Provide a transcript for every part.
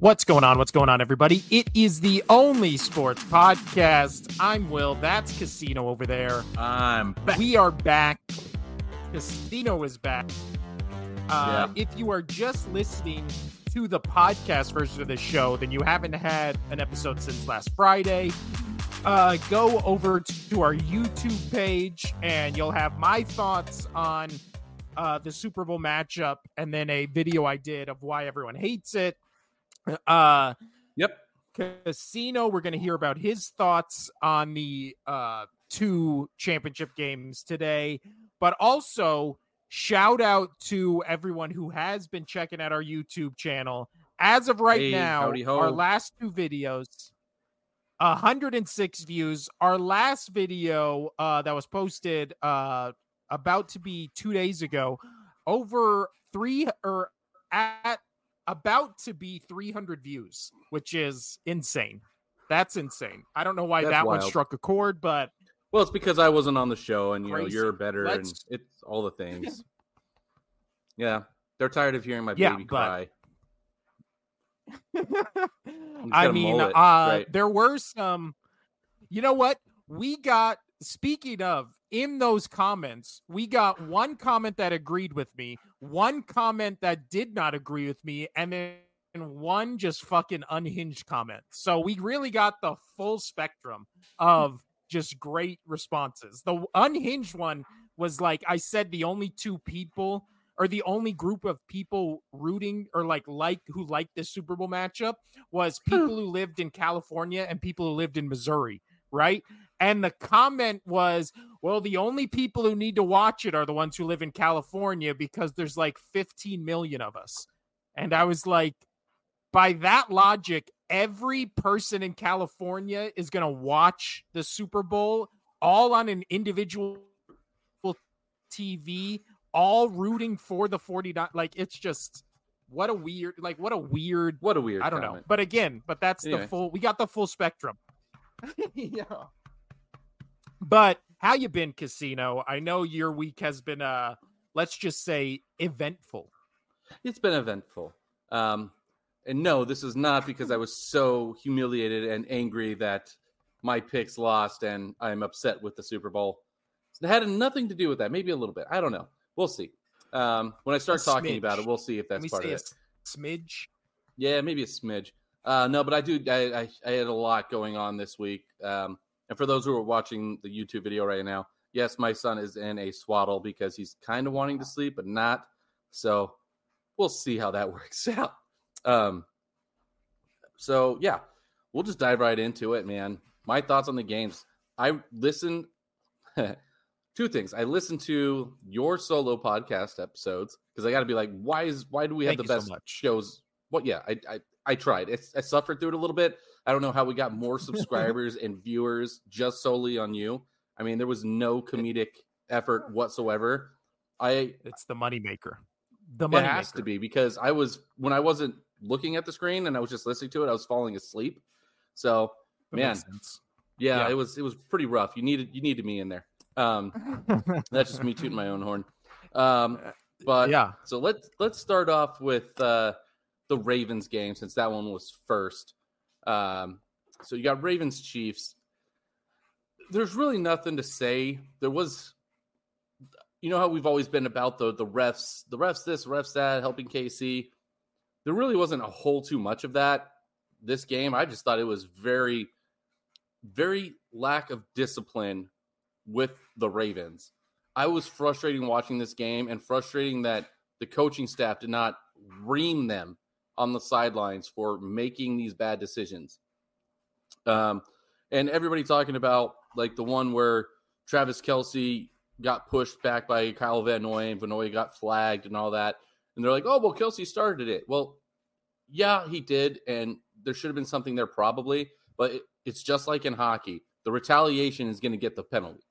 What's going on? What's going on, everybody? It is the only sports podcast. I'm Will. That's Casino over there. I'm back. We are back. Casino is back. Uh, Yeah. If you are just listening to the podcast version of the show, then you haven't had an episode since last Friday. Uh, go over to our YouTube page and you'll have my thoughts on uh, the Super Bowl matchup and then a video I did of why everyone hates it. Uh, Yep. Casino, we're going to hear about his thoughts on the uh, two championship games today, but also shout out to everyone who has been checking out our YouTube channel. As of right Hey, now, our last two videos, 106 views. Our last video uh, that was posted uh, about to be two days ago, over three or at about to be 300 views, which is insane. That's insane. I don't know why That's that one struck a chord, but Well, it's because I wasn't on the show, and you know you're better, Let's- and it's all the things. yeah, they're tired of hearing my Yeah, baby but- cry. I mean, uh, right. there were some. You know what? We got. Speaking of, in those comments, we got one comment that agreed with me, one comment that did not agree with me, and then one just fucking unhinged comment. So we really got the full spectrum of just great responses. The unhinged one was like I said, the only two people or the only group of people rooting or like like who liked this Super Bowl matchup was people who lived in California and people who lived in Missouri, right? And the comment was, well, the only people who need to watch it are the ones who live in California because there's like 15 million of us. And I was like, by that logic, every person in California is going to watch the Super Bowl all on an individual TV, all rooting for the 49. Like, it's just what a weird, like, what a weird What a weird. I don't know. But again, but that's Anyway. the full we got the full spectrum. yeah. But how you been, Casino? I know your week has been uh let's just say eventful. It's been eventful. Um, and no, this is not because I was so humiliated and angry that my picks lost and I'm upset with the Super Bowl. It had nothing to do with that. Maybe a little bit. I don't know. We'll see. Um, when I start A talking about it, we'll see if that's part of a it. smidge. Yeah, maybe a smidge. Uh, no, but I do. I, I, I had a lot going on this week. Um, and for those who are watching the YouTube video right now, yes, my son is in a swaddle because he's kind of wanting to sleep, but not. So we'll see how that works out. Um, so yeah, we'll just dive right into it, man. My thoughts on the games. I listened. two things. I listened to your solo podcast episodes because I got to be like, why is why do we have Thank the so best much. shows? Well, yeah, I I, I tried. It's, I suffered through it a little bit. I don't know how we got more subscribers and viewers just solely on you. I mean, there was no comedic effort whatsoever. I It's the moneymaker. The money it money has to be because I was when I wasn't looking at the screen and I was just listening to it, I was falling asleep. So man, yeah, Yeah. it was it was pretty rough. You needed you needed me in there. Um, that's just me tooting my own horn. Um, but yeah. so let's let's start off with uh, the Ravens game since that one was first. Um, so you got Ravens Chiefs. There's really nothing to say. There was, you know how we've always been about the the refs, the refs this, refs that, helping KC. There really wasn't a whole too much of that this game. I just thought it was very, very lack of discipline with the Ravens. I was frustrating watching this game and frustrating that the coaching staff did not ream them on the sidelines for making these bad decisions. Um, and everybody talking about like the one where Travis Kelce got pushed back by Kyle Van Noy and Van Noy got flagged and all that. And they're like, oh, well, Kelce started it. Well, yeah, he did. And there should have been something there probably, but it, it's just like in hockey. The retaliation is going to get the penalty.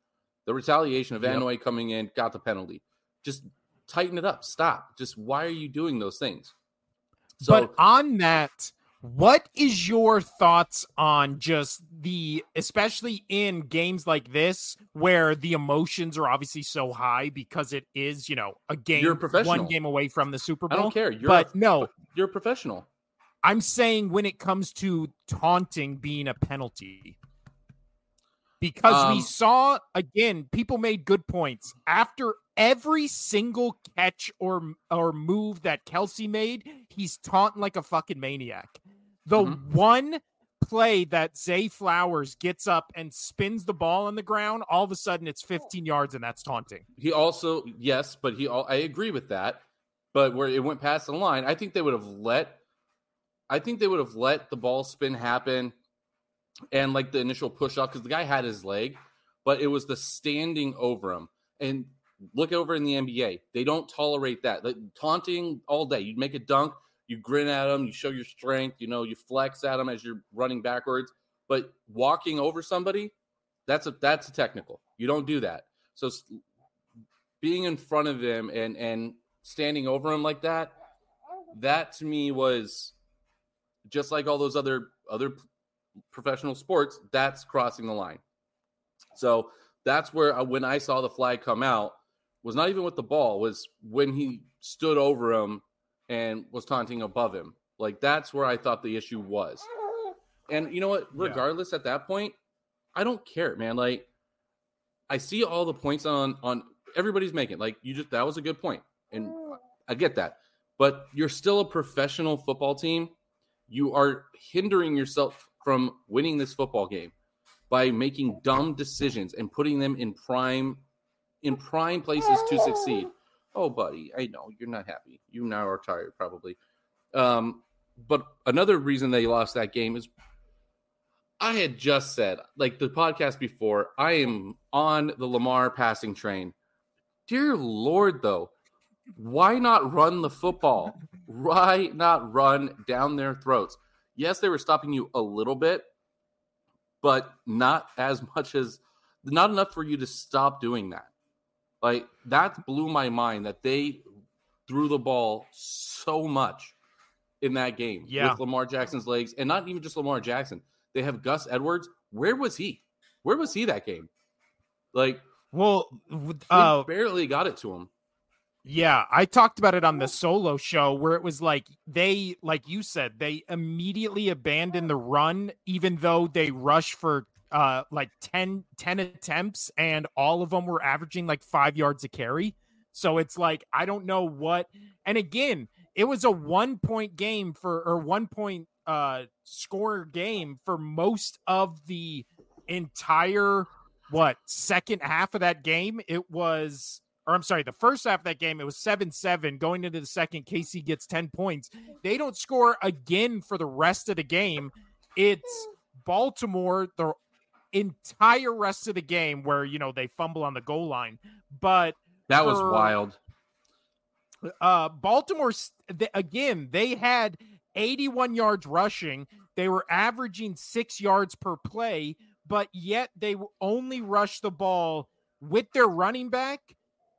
The retaliation of Van Yep. Noy coming in got the penalty. Just tighten it up. Stop. Just why are you doing those things? So but on that, what is your thoughts on just the especially in games like this where the emotions are obviously so high because it is, you know, a game You're a professional. one game away from the Super Bowl. I don't care. You're but a, no, you're a professional. I'm saying when it comes to taunting being a penalty. Because um, we saw again, people made good points after every single catch or or move that Kelce made. He's taunting like a fucking maniac. The mm-hmm. one play that Zay Flowers gets up and spins the ball on the ground, all of a sudden it's 15 yards and that's taunting. He also, yes, but he, all, I agree with that. But where it went past the line, I think they would have let, I think they would have let the ball spin happen and like the initial push off because the guy had his leg, but it was the standing over him. And look over in the NBA, they don't tolerate that. Like taunting all day. You'd make a dunk, you grin at them, you show your strength, you know, you flex at them as you're running backwards. But walking over somebody, that's a that's a technical. You don't do that. So being in front of him and and standing over him like that, that to me was just like all those other other professional sports. That's crossing the line. So that's where uh, when I saw the flag come out was not even with the ball was when he stood over him and was taunting above him. Like that's where I thought the issue was. And you know what? Regardless, yeah. at that point, I don't care, man. Like I see all the points on on everybody's making. Like you just that was a good point, and I get that. But you're still a professional football team. You are hindering yourself from winning this football game by making dumb decisions and putting them in prime in prime places to succeed oh, buddy, I know you're not happy. You now are tired, probably. Um, but another reason they lost that game is I had just said, like the podcast before, I am on the Lamar passing train. Dear Lord, though, why not run the football? Why not run down their throats? Yes, they were stopping you a little bit, but not as much as not enough for you to stop doing that. Like that blew my mind that they threw the ball so much in that game yeah. with Lamar Jackson's legs, and not even just Lamar Jackson. They have Gus Edwards. Where was he? Where was he that game? Like, well, uh, barely got it to him. Yeah, I talked about it on the solo show where it was like they, like you said, they immediately abandoned the run, even though they rushed for uh like 10 10 attempts and all of them were averaging like 5 yards a carry. So it's like I don't know what and again, it was a 1 point game for or 1 point uh score game for most of the entire what second half of that game. It was or I'm sorry, the first half of that game, it was 7 7. Going into the second, KC gets 10 points. They don't score again for the rest of the game. It's Baltimore, the entire rest of the game where you know they fumble on the goal line. But that was wild. Uh, Baltimore they, again. They had 81 yards rushing. They were averaging six yards per play, but yet they only rushed the ball with their running back.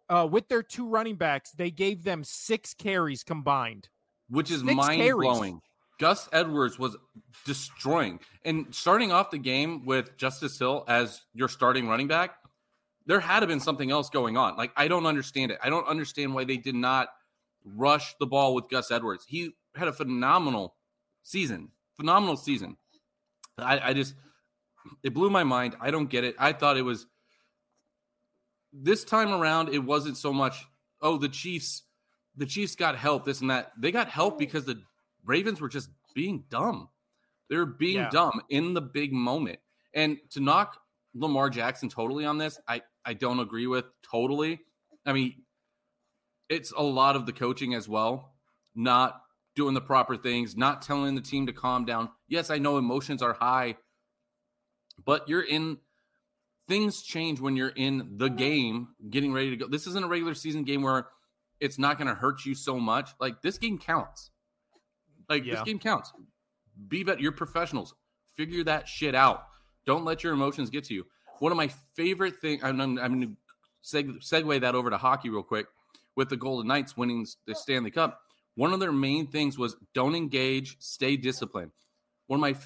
Uh, with their two running backs, they gave them six carries combined, which is mind blowing. Gus Edwards was destroying. And starting off the game with Justice Hill as your starting running back, there had to been something else going on. Like I don't understand it. I don't understand why they did not rush the ball with Gus Edwards. He had a phenomenal season. Phenomenal season. I, I just it blew my mind. I don't get it. I thought it was this time around, it wasn't so much, oh, the Chiefs, the Chiefs got help, this and that. They got help because the Ravens were just being dumb. They were being yeah. dumb in the big moment. And to knock Lamar Jackson totally on this, I, I don't agree with totally. I mean, it's a lot of the coaching as well, not doing the proper things, not telling the team to calm down. Yes, I know emotions are high, but you're in things change when you're in the mm-hmm. game getting ready to go. This isn't a regular season game where it's not going to hurt you so much. Like this game counts. Like yeah. this game counts. Be better. You're professionals. Figure that shit out. Don't let your emotions get to you. One of my favorite things. I'm, I'm, I'm going to seg- segue that over to hockey real quick. With the Golden Knights winning the Stanley Cup, one of their main things was don't engage, stay disciplined. One of my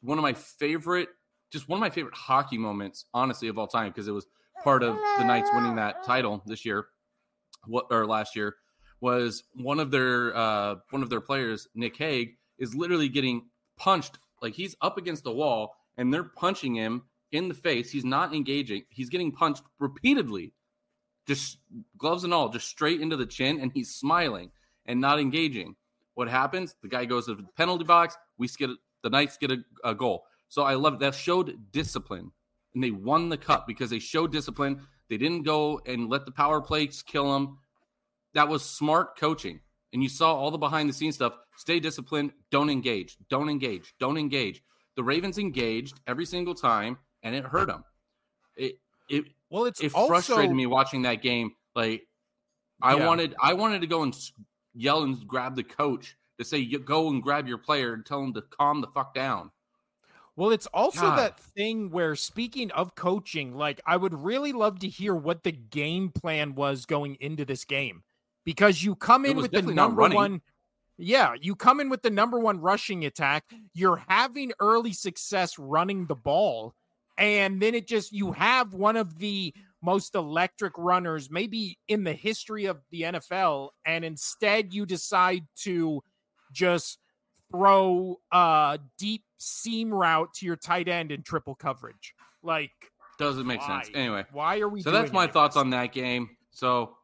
one of my favorite, just one of my favorite hockey moments, honestly, of all time, because it was part of the Knights winning that title this year, what or last year was one of their uh, one of their players, Nick Hague, is literally getting punched like he's up against the wall and they're punching him in the face. He's not engaging. He's getting punched repeatedly, just gloves and all, just straight into the chin, and he's smiling and not engaging. What happens? The guy goes to the penalty box. We get the Knights get a, a goal. So I love it. That showed discipline, and they won the cup because they showed discipline. They didn't go and let the power plays kill them. That was smart coaching. And you saw all the behind the scenes stuff. Stay disciplined. Don't engage. Don't engage. Don't engage. The Ravens engaged every single time, and it hurt them. It it well, it's it also, frustrated me watching that game. Like I Yeah. wanted I wanted to go and yell and grab the coach to say "You go and grab your player and tell him to calm the fuck down. Well, it's also God. that thing where speaking of coaching, like I would really love to hear what the game plan was going into this game. Because you come in with the number one Yeah, you come in with the number one rushing attack. You're having early success running the ball. And then it just you have one of the most electric runners maybe in the history of the NFL and instead you decide to just throw a deep seam route to your tight end in triple coverage. Like Doesn't make sense. Anyway, why are we so that's my thoughts this? on that game. So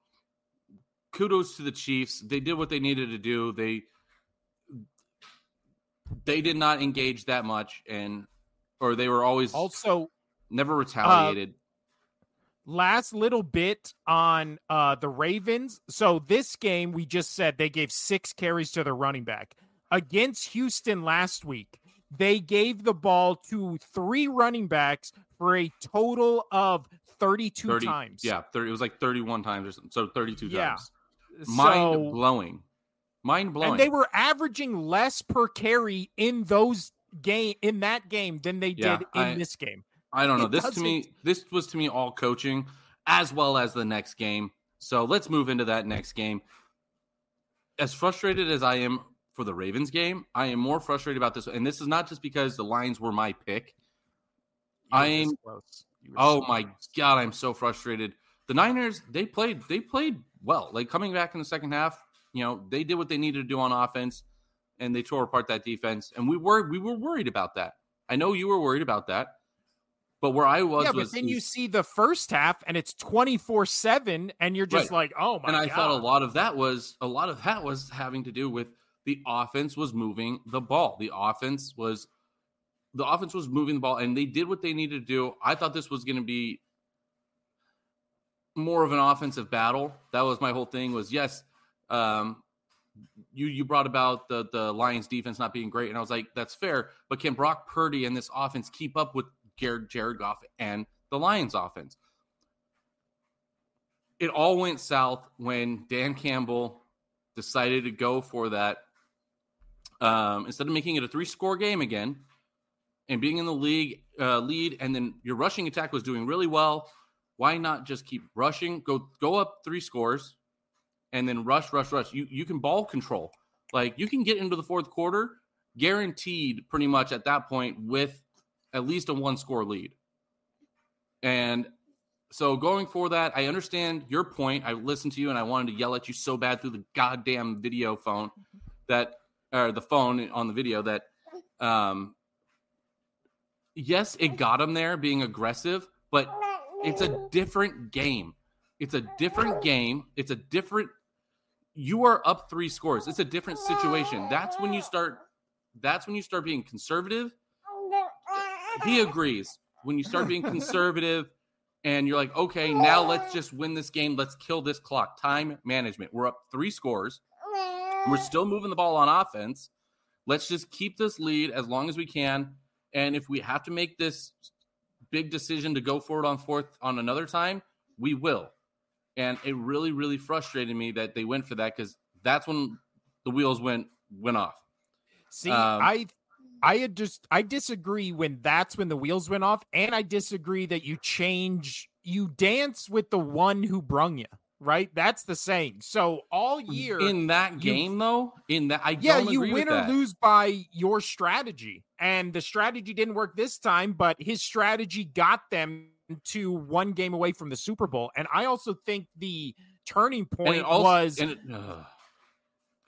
kudos to the Chiefs. They did what they needed to do. They they did not engage that much and or they were always Also, never retaliated. last little bit on uh the Ravens. So this game we just said they gave 6 carries to their running back. Against Houston last week, they gave the ball to 3 running backs for a total of 32 30 times. Yeah, 30, it was like 31 times or something. So 32 Yeah. times. Mind So- blowing. Mind blowing. And they were averaging less per carry in those game in that game than they Yeah, did in I- this game. I don't know. It This to me, this was to me all coaching, as well as the next game. So let's move into that next game. As frustrated as I am for the Ravens game, I am more frustrated about this. And this is not just because the Lions were my pick. I'm- this close. You were Oh so my close. god, I'm so frustrated. The Niners, they played, they played well. Like coming back in the second half, you know, they did what they needed to do on offense, and they tore apart that defense. And we were we were worried about that. I know you were worried about that, but where I was yeah, but was then you see the first half and it's 24 7, and you're just Right. like, oh my and I God. thought a lot of that was a lot of that was having to do with the offense was moving the ball. The offense was the offense was moving the ball, and they did what they needed to do. I thought this was going to be more of an offensive battle. That was my whole thing. Was yes, um, you you brought about the the Lions defense not being great, and I was like, that's fair. But can Brock Purdy and this offense keep up with Jared Jared Goff and the Lions offense? It all went south when Dan Campbell decided to go for that um, instead of making it a three score game again and being in the league uh, lead, and then your rushing attack was doing really well. Why not just keep rushing? Go go up three scores, and then rush, rush, rush. You you can ball control. Like you can get into the fourth quarter, guaranteed pretty much at that point with at least a one score lead. And so going for that, I understand your point. I listened to you and I wanted to yell at you so bad through the goddamn video phone that or the phone on the video that um yes, it got him there being aggressive, but it's a different game. It's a different game. It's a different you are up 3 scores. It's a different situation. That's when you start that's when you start being conservative. He agrees. When you start being conservative and you're like, "Okay, now let's just win this game. Let's kill this clock." Time management. We're up 3 scores. We're still moving the ball on offense. Let's just keep this lead as long as we can. And if we have to make this big decision to go forward on fourth on another time, we will. And it really, really frustrated me that they went for that because that's when the wheels went went off. See, Um, I I had just I disagree when that's when the wheels went off, and I disagree that you change you dance with the one who brung you, right? That's the saying. So all year In that you- game, though, in that I yeah, you win or that. lose by your strategy. And the strategy didn't work this time, but his strategy got them to one game away from the Super Bowl. And I also think the turning point also, was it, ugh.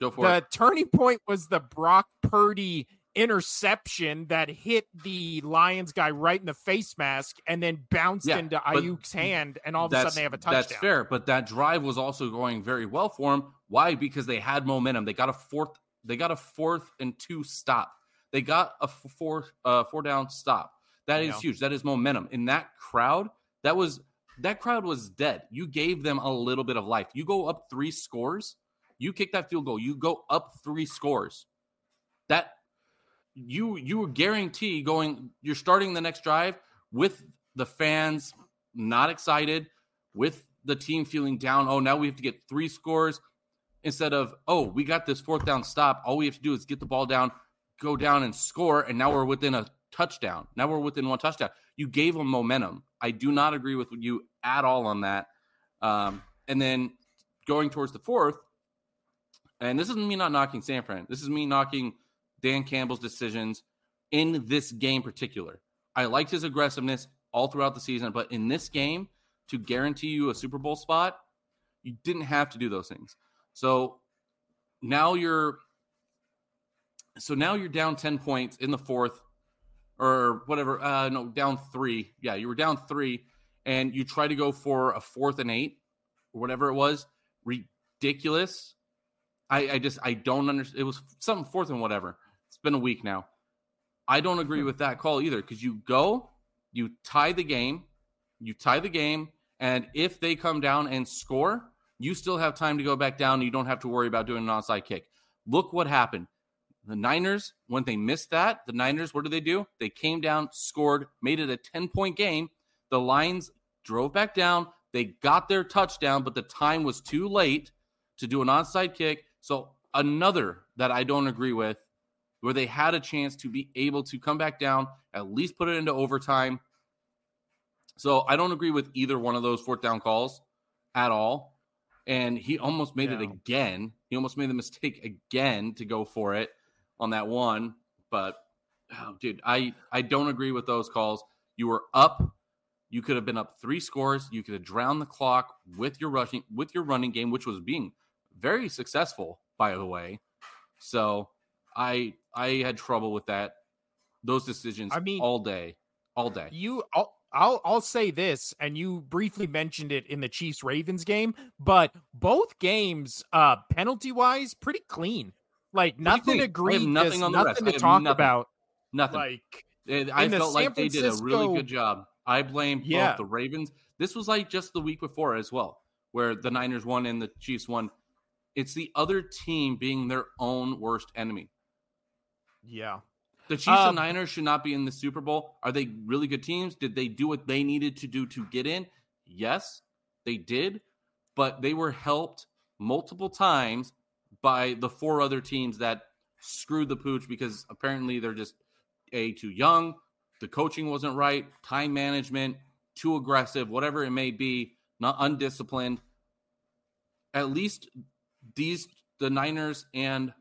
Go for it. the it. turning point was the Brock Purdy interception that hit the Lions guy right in the face mask and then bounced Yeah, into Aiyuk's hand, and all of a sudden they have a touchdown. That's fair, but that drive was also going very well for him. Why? Because they had momentum. They got a fourth. They got a fourth and two stop. They got a four uh, four down stop. That is Yeah. huge. That is momentum in that crowd. That was that crowd was dead. You gave them a little bit of life. You go up three scores. You kick that field goal. You go up three scores. That you you were guarantee going. You're starting the next drive with the fans not excited, with the team feeling down. Oh, now we have to get three scores instead of oh, we got this fourth down stop. All we have to do is get the ball down, go down and score, and now we're within a touchdown. Now we're within one touchdown. You gave them momentum. I do not agree with you at all on that. Um, and then going towards the fourth, and this isn't me not knocking San Fran. This is me knocking Dan Campbell's decisions in this game particular. I liked his aggressiveness all throughout the season, but in this game, to guarantee you a Super Bowl spot, you didn't have to do those things. So now you're so now you're down 10 points in the fourth or whatever uh no down 3 yeah you were down 3 and you try to go for a fourth and 8 or whatever it was ridiculous i i just i don't understand it was something fourth and whatever been a week now i don't agree hmm. with that call either because you go you tie the game you tie the game and if they come down and score you still have time to go back down and you don't have to worry about doing an onside kick look what happened the Niners, when they missed that, the Niners, what did they do? They came down, scored, made it a 10 point game. The Lions drove back down. They got their touchdown, but the time was too late to do an onside kick. So, another that I don't agree with, where they had a chance to be able to come back down, at least put it into overtime. So, I don't agree with either one of those fourth down calls at all. And he almost made it again. He almost made the mistake again to go for it on that one. But oh, dude, I I don't agree with those calls. You were up. You could have been up three scores. You could have drowned the clock with your rushing with your running game, which was being very successful, by the way. So I I had trouble with that. Those decisions I mean- all day. All day. You, I'll, I'll, I'll say this, and you briefly mentioned it in the Chiefs Ravens game, but both games, uh, penalty wise, pretty clean. Like nothing clean. Agreed. nothing on the rest. nothing I to talk nothing. about. Nothing. Like It- I the felt like they did a really good job. I blame Yeah. both the Ravens. This was like just the week before as well, where the Niners won and the Chiefs won. It's the other team being their own worst enemy. Yeah, The Chiefs Um, and Niners should not be in the Super Bowl. Are they really good teams? Did they do what they needed to do to get in? Yes, they did, but they were helped multiple times by the four other teams that screwed the pooch because apparently they're just a too young, the coaching wasn't right, time management, too aggressive, whatever it may be, not undisciplined. At least these the Niners and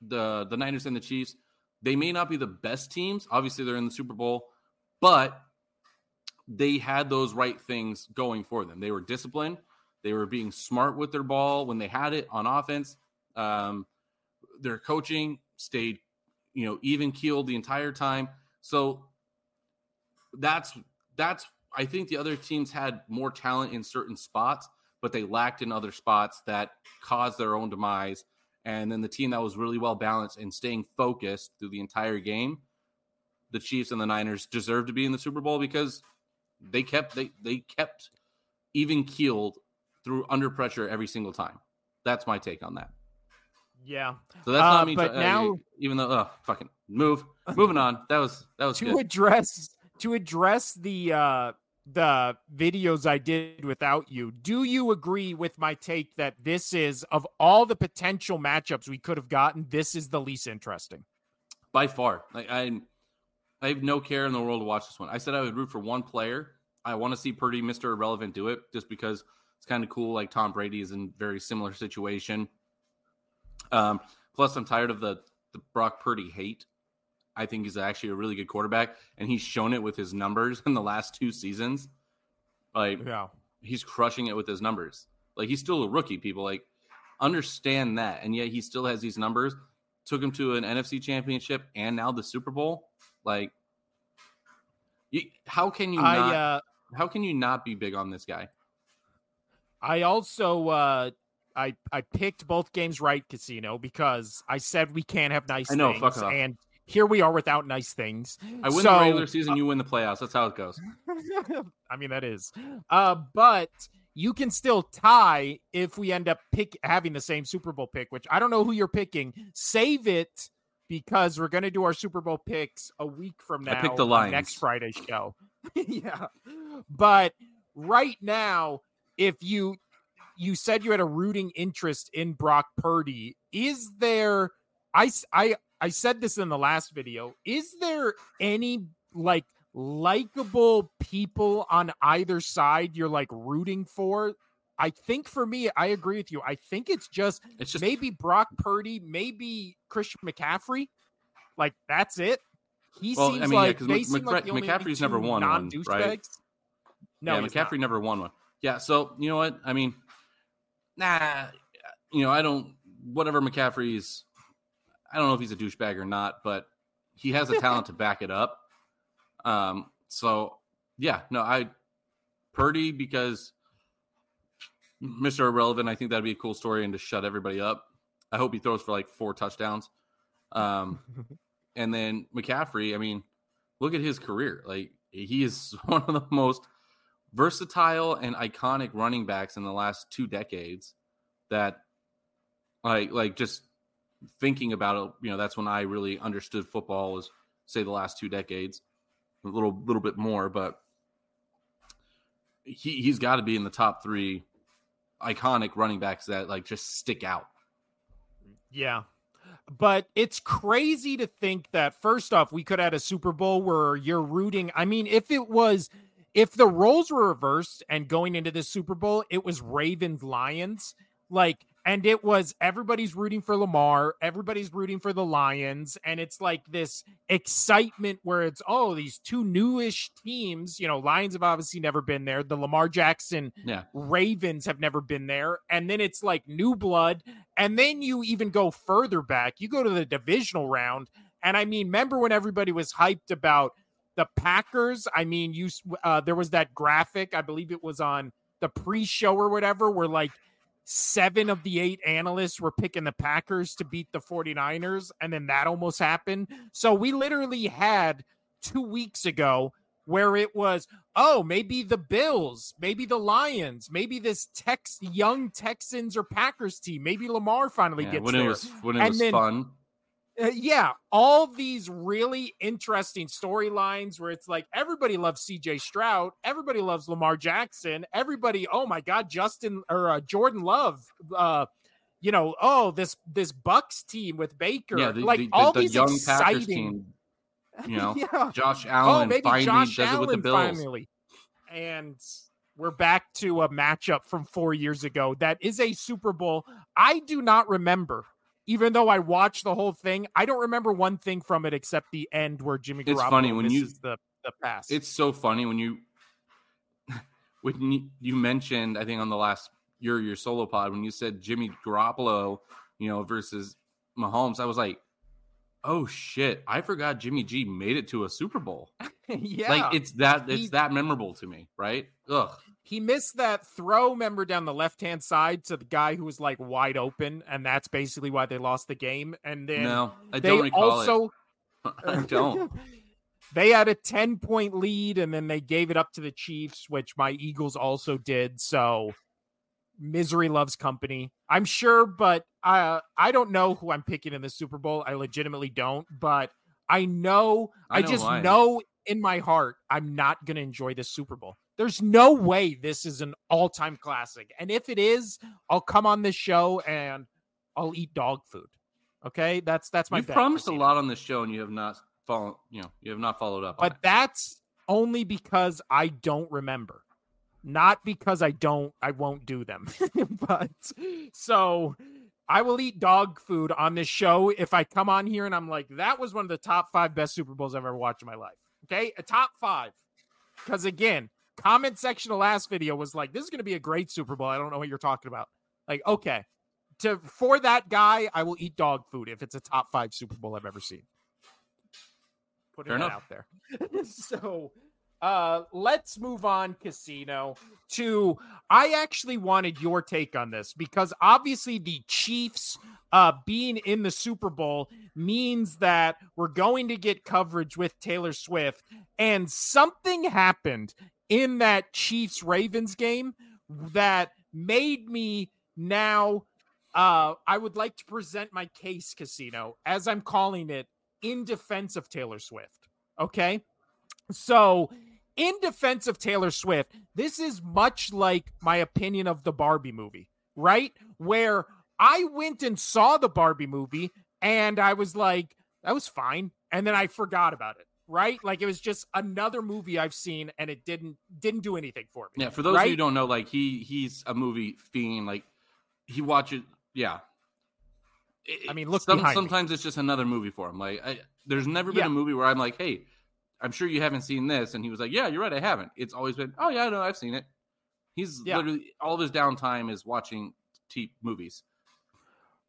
the the Niners and the Chiefs they may not be the best teams. Obviously, they're in the Super Bowl, but they had those right things going for them. They were disciplined. They were being smart with their ball when they had it on offense. Um, their coaching stayed, you know, even keeled the entire time. So that's that's. I think the other teams had more talent in certain spots, but they lacked in other spots that caused their own demise and then the team that was really well balanced and staying focused through the entire game, the Chiefs and the Niners deserve to be in the Super Bowl because they kept they they kept even keeled through under pressure every single time. That's my take on that. yeah. So that's Uh, not me. but uh, now- even though, oh, fucking move, moving on. That was that was to good. address to address the uh the videos I did without you, do you agree with my take that this is of all the potential matchups we could have gotten, this is the least interesting? by far. I, I have no care in the world to watch this one. I said I would root for one player. I want to see Purdy, Mister Irrelevant, do it just because it's kind of cool. Like Tom Brady is in very similar situation. Um, plus, I'm tired of the the Brock Purdy hate. I think he's actually a really good quarterback, and he's shown it with his numbers in the last two seasons. Like Yeah. he's crushing it with his numbers. Like he's still a rookie. People like understand that, and yet he still has these numbers. Took him to an NFC Championship and now the Super Bowl. Like, you, how can you I not? uh, how can you not be big on this guy? I also uh, I I picked both games right, Casino, because I said we can't have nice I know, things, fuck off. and here we are without nice things. I win So- the regular season, you win the playoffs. That's how it goes. I mean that is, uh, but you can still tie if we end up pick having the same Super Bowl pick, which I don't know who you're picking. Save it because we're gonna do our Super Bowl picks a week from now. I picked the on Lions. next Friday show. yeah, but right now, if you you said you had a rooting interest in Brock Purdy, is there? I I I said this in the last video. Is there any like likable people on either side you're like rooting for? I think for me, I agree with you. I think it's just, It's just maybe Brock Purdy, maybe Christian McCaffrey. Like that's it. He Well, I seems mean, yeah, like 'cause they Mc- seem like McCra- the only McCaffrey's never won one, right? No, yeah, McCaffrey not. never won one. Yeah, so you know what? I mean, nah, you know, I don't. Whatever McCaffrey's, I don't know if he's a douchebag or not, but he has the talent to back it up. Um, so yeah, no, I Purdy because Mr. Irrelevant. I think that'd be a cool story and to shut everybody up. I hope he throws for like four touchdowns. Um, and then McCaffrey, I mean, look at his career. Like he is one of the most versatile and iconic running backs in the last two decades that like like just thinking about it, you know, that's when I really understood football was say the last two decades. A little little bit more, but he he's got to be in the top 3 iconic running backs that like just stick out. Yeah. But it's crazy to think that first off, we could have a Super Bowl where you're rooting. I mean, if it was, if the roles were reversed and going into this Super Bowl, it was Ravens Lions, like, and it was everybody's rooting for Lamar, everybody's rooting for the Lions, and it's like this excitement where it's oh these two newish teams. You know, Lions have obviously never been there. The Lamar Jackson Yeah. Ravens have never been there. And then it's like new blood. And then you even go further back. You go to the divisional round. And I mean, remember when everybody was hyped about the Packers? I mean, you uh, there was that graphic, I believe it was on the pre-show or whatever, where like seven of the eight analysts were picking the Packers to beat the 49ers. And then that almost happened. So we literally had two weeks ago where it was, oh, maybe the Bills, maybe the Lions, maybe this Tex young Texans or Packers team, maybe Lamar finally Yeah, gets when there. it was when it And was then- fun. Uh, yeah, all these really interesting storylines where it's like everybody loves CJ Stroud, everybody loves Lamar Jackson, everybody, oh my god, Justin or uh, Jordan Love, uh, you know, oh this this Bucks team with Baker, Yeah, the, like the, all the, these young exciting, Packers team. You know, yeah, Josh oh Allen maybe finally Josh does it with the Bills. finally, and we're back to a matchup from four years ago that is a Super Bowl. I do not remember even though I watched the whole thing, I don't remember one thing from it except the end where Jimmy Garoppolo It's funny when you- the the pass. It's so funny when you when you, you mentioned I think on the last your your solo pod when you said Jimmy Garoppolo, you know, versus Mahomes, I was like, oh shit, I forgot Jimmy G made it to a Super Bowl. yeah, Like it's that it's He- that memorable to me, right? Ugh. He missed that throw. Member down the left hand side to the guy who was like wide open, and that's basically why they lost the game. And then no, I they don't recall also it. I don't. they had a 10 point lead and then they gave it up to the Chiefs, which my Eagles also did. So misery loves company. I'm sure, but uh, I don't know who I'm picking in the Super Bowl. I legitimately don't, but I know, I, I just I am. know in my heart, I'm not going to enjoy this Super Bowl. There's no way this is an all time classic. And if it is, I'll come on this show and I'll eat dog food. Okay. That's, that's my You've promised a lot on this show and you have not followed, you know, you have not followed up on but that's only because I don't remember, not because I don't, I won't do them. but so I will eat dog food on this show if I come on here and I'm like, that was one of the top five best Super Bowls I've ever watched in my life. Okay, a top five. Because again, comment section of last video was like, this is going to be a great Super Bowl. I don't know what you're talking about. Like, okay, to for that guy, I will eat dog food if it's a top five Super Bowl I've ever seen. Putting Fair that enough. out there. so uh let's move on, Casino, to I actually wanted your take on this because obviously the Chiefs uh being in the Super Bowl means that we're going to get coverage with Taylor Swift and something happened in that Chiefs Ravens game that made me now uh I would like to present my case casino as I'm calling it in defense of Taylor Swift. Okay? So, in defense of Taylor Swift, this is much like my opinion of the Barbie movie, right? Where I went and saw the Barbie movie and I was like, that was fine. And then I forgot about it, right? Like it was just another movie I've seen and it didn't didn't do anything for me. Yeah, for those right? of you who don't know, like he he's a movie fiend. Like he watches. Yeah, It- I mean, look some, behind me. sometimes it's just another movie for him. Like I, there's never been Yeah. a movie where I'm like, hey, I'm sure you haven't seen this, and he was like, yeah, you're right, I haven't. It's always been, oh yeah, no, I've seen it. He's Yeah. literally all of his downtime is watching t- movies.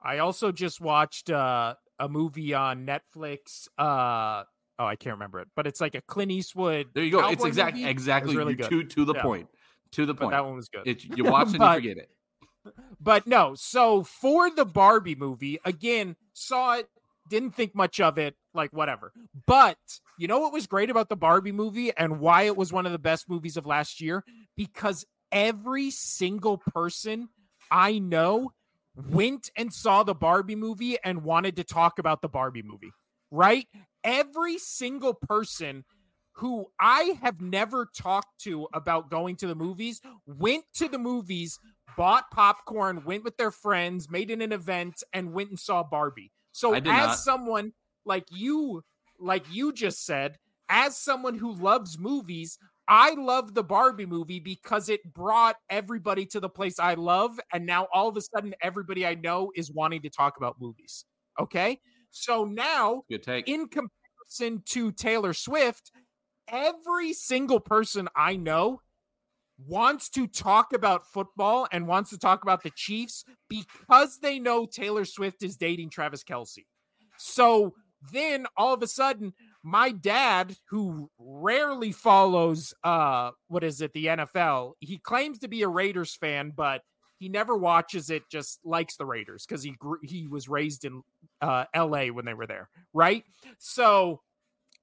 I also just watched uh, a movie on Netflix. Uh, oh, I can't remember it, but it's like a Clint Eastwood. There you go. it's exact movie. exactly really you- good. to to the Yeah. point. To the But point. that one was good. It, you watch and you forget it. But no, so for the Barbie movie, again, saw it, didn't think much of it, like whatever. But you know what was great about the Barbie movie and why it was one of the best movies of last year? Because every single person I know went and saw the Barbie movie and wanted to talk about the Barbie movie, right? Every single person who I have never talked to about going to the movies went to the movies, bought popcorn, went with their friends, made it an event, and went and saw Barbie. So as not. someone like you, like you just said, as someone who loves movies, I love the Barbie movie because it brought everybody to the place I love. And now all of a sudden, everybody I know is wanting to talk about movies. Okay. So now take. in comparison to Taylor Swift, every single person I know wants to talk about football and wants to talk about the Chiefs because they know Taylor Swift is dating Travis Kelce. So then all of a sudden, my dad, who rarely follows uh what is it, the NFL, he claims to be a Raiders fan, but he never watches it, just likes the Raiders because he grew, he was raised in uh LA when they were there, right? So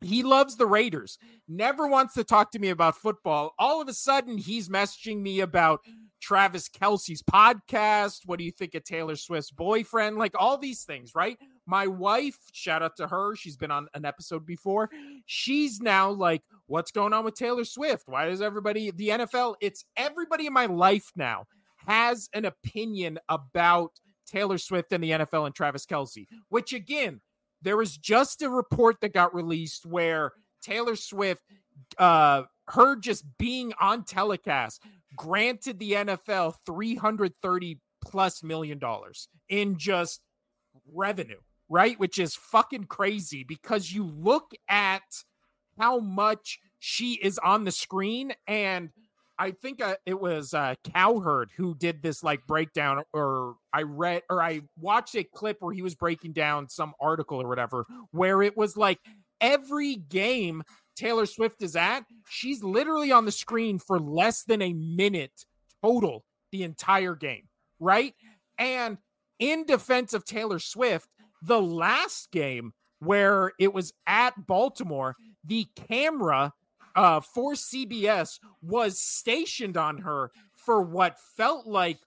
he loves the Raiders, never wants to talk to me about football. All of a sudden, he's messaging me about Travis Kelce's podcast. What do you think of Taylor Swift's boyfriend? Like all these things, right? My wife, shout out to her. She's been on an episode before. She's now like, what's going on with Taylor Swift? Why does everybody, the NFL, it's everybody in my life now has an opinion about Taylor Swift and the NFL and Travis Kelce, which again, there was just a report that got released where Taylor Swift, uh, her just being on telecast, granted the NFL 330 plus million dollars in just revenue, right? Which is fucking crazy because you look at how much she is on the screen and I think uh, it was uh, Cowherd who did this like breakdown, or I read or I watched a clip where he was breaking down some article or whatever, where it was like every game Taylor Swift is at, she's literally on the screen for less than a minute total the entire game, right? And in defense of Taylor Swift, the last game where it was at Baltimore, the camera uh, for CBS was stationed on her for what felt like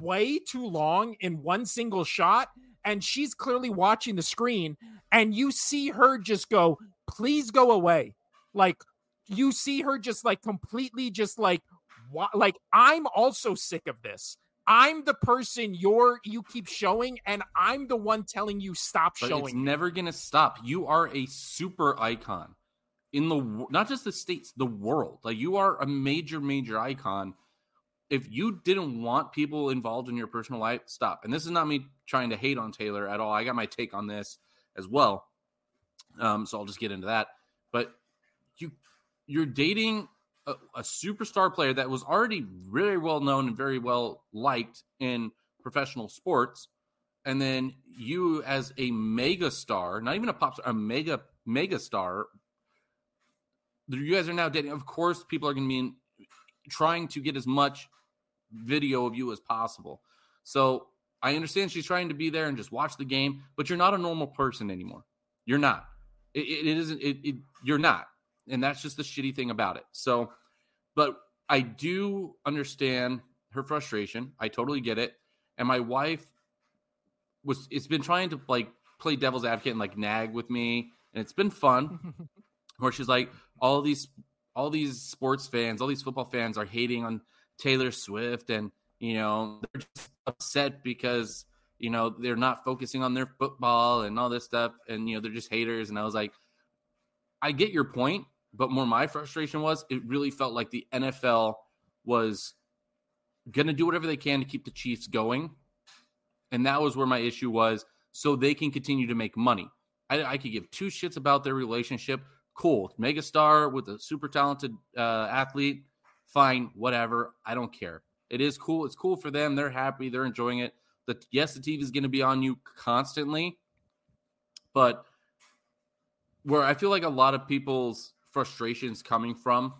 way too long in one single shot. And she's clearly watching the screen, and you see her just go, please go away. Like, you see her just like completely just like, like, I'm also sick of this. I'm the person you're you keep showing, and I'm the one telling you stop But showing. it's never gonna stop. You are a super icon in the not just the states, the world. Like you are a major, major icon. If you didn't want people involved in your personal life, stop. And this is not me trying to hate on Taylor at all. I got my take on this as well. Um, so I'll just get into that. But you you're dating a, a superstar player that was already very well known and very well liked in professional sports and then you as a mega star, not even a pop star, a mega mega star. You guys are now dating. Of course, people are going to be in, trying to get as much video of you as possible. So I understand she's trying to be there and just watch the game, but you're not a normal person anymore. You're not. it, it isn't. It, it, you're not, and that's just the shitty thing about it. So, but I do understand her frustration. I totally get it. And my wife was. It's been trying to like play devil's advocate and like nag with me, and it's been fun. where she's like, all these, all these sports fans, all these football fans are hating on Taylor Swift, and you know they're just upset because you know they're not focusing on their football and all this stuff. And you know they're just haters. And i was like i get your point but more my frustration was it really felt like the nfl was going to do whatever they can to keep the chiefs going. And that was where my issue was so they can continue to make money. I, I could give two shits about their relationship cool. Megastar with a super talented uh, athlete fine whatever. I don't care. It is cool. It's cool for them. They're happy. They're enjoying it. The yes, the TV is going to be on you constantly, but where I feel like a lot of people's frustrations coming from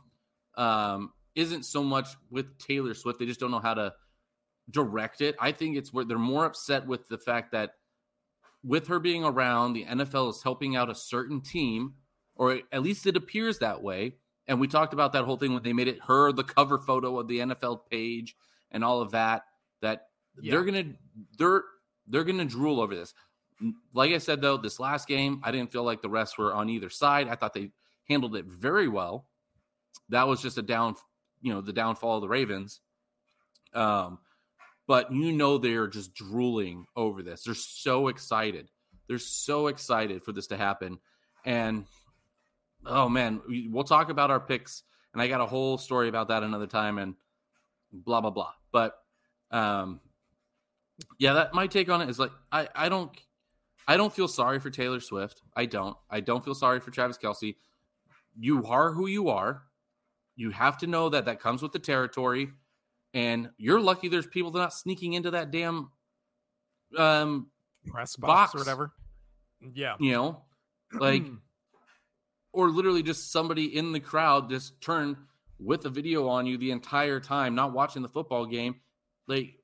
um, isn't so much with Taylor Swift. They just don't know how to direct it. I think it's where they're more upset with the fact that with her being around, the NFL is helping out a certain team, or at least it appears that way. And we talked about that whole thing when they made it her the cover photo of the NFL page and all of that. That yeah. they're gonna they're they're gonna drool over this. Like I said though, this last game, I didn't feel like the rest were on either side. I thought they handled it very well. That was just a down, you know, the downfall of the Ravens. Um, but you know they're just drooling over this. They're so excited. They're so excited for this to happen. And oh man, we'll talk about our picks. And I got a whole story about that another time and blah blah blah. But um yeah, that my take on it is like I I don't I don't feel sorry for Taylor Swift. I don't. I don't feel sorry for Travis Kelce. You are who you are. You have to know that that comes with the territory, and you're lucky. There's people that are not sneaking into that damn um press box, box or whatever. Yeah, you know, like or literally just somebody in the crowd just turned with a video on you the entire time, not watching the football game. Like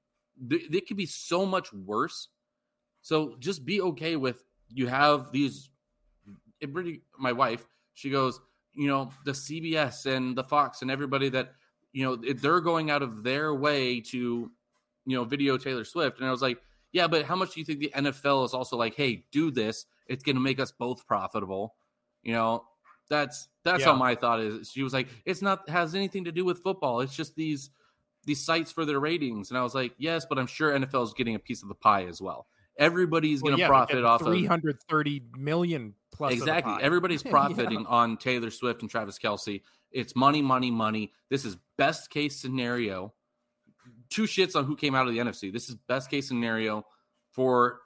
th- it could be so much worse. So just be okay with you have these. It really, my wife, she goes, you know, the CBS and the Fox and everybody that, you know, they're going out of their way to, you know, video Taylor Swift. And I was like, yeah, but how much do you think the NFL is also like, hey, do this? It's going to make us both profitable. You know, that's that's yeah. how my thought is. She was like, it's not has anything to do with football. It's just these these sites for their ratings. And I was like, yes, but I'm sure NFL is getting a piece of the pie as well. Everybody's well, going to yeah, profit off 330 of, million plus. Exactly. Everybody's profiting yeah. on Taylor Swift and Travis Kelce. It's money, money, money. This is best case scenario. Two shits on who came out of the NFC. This is best case scenario for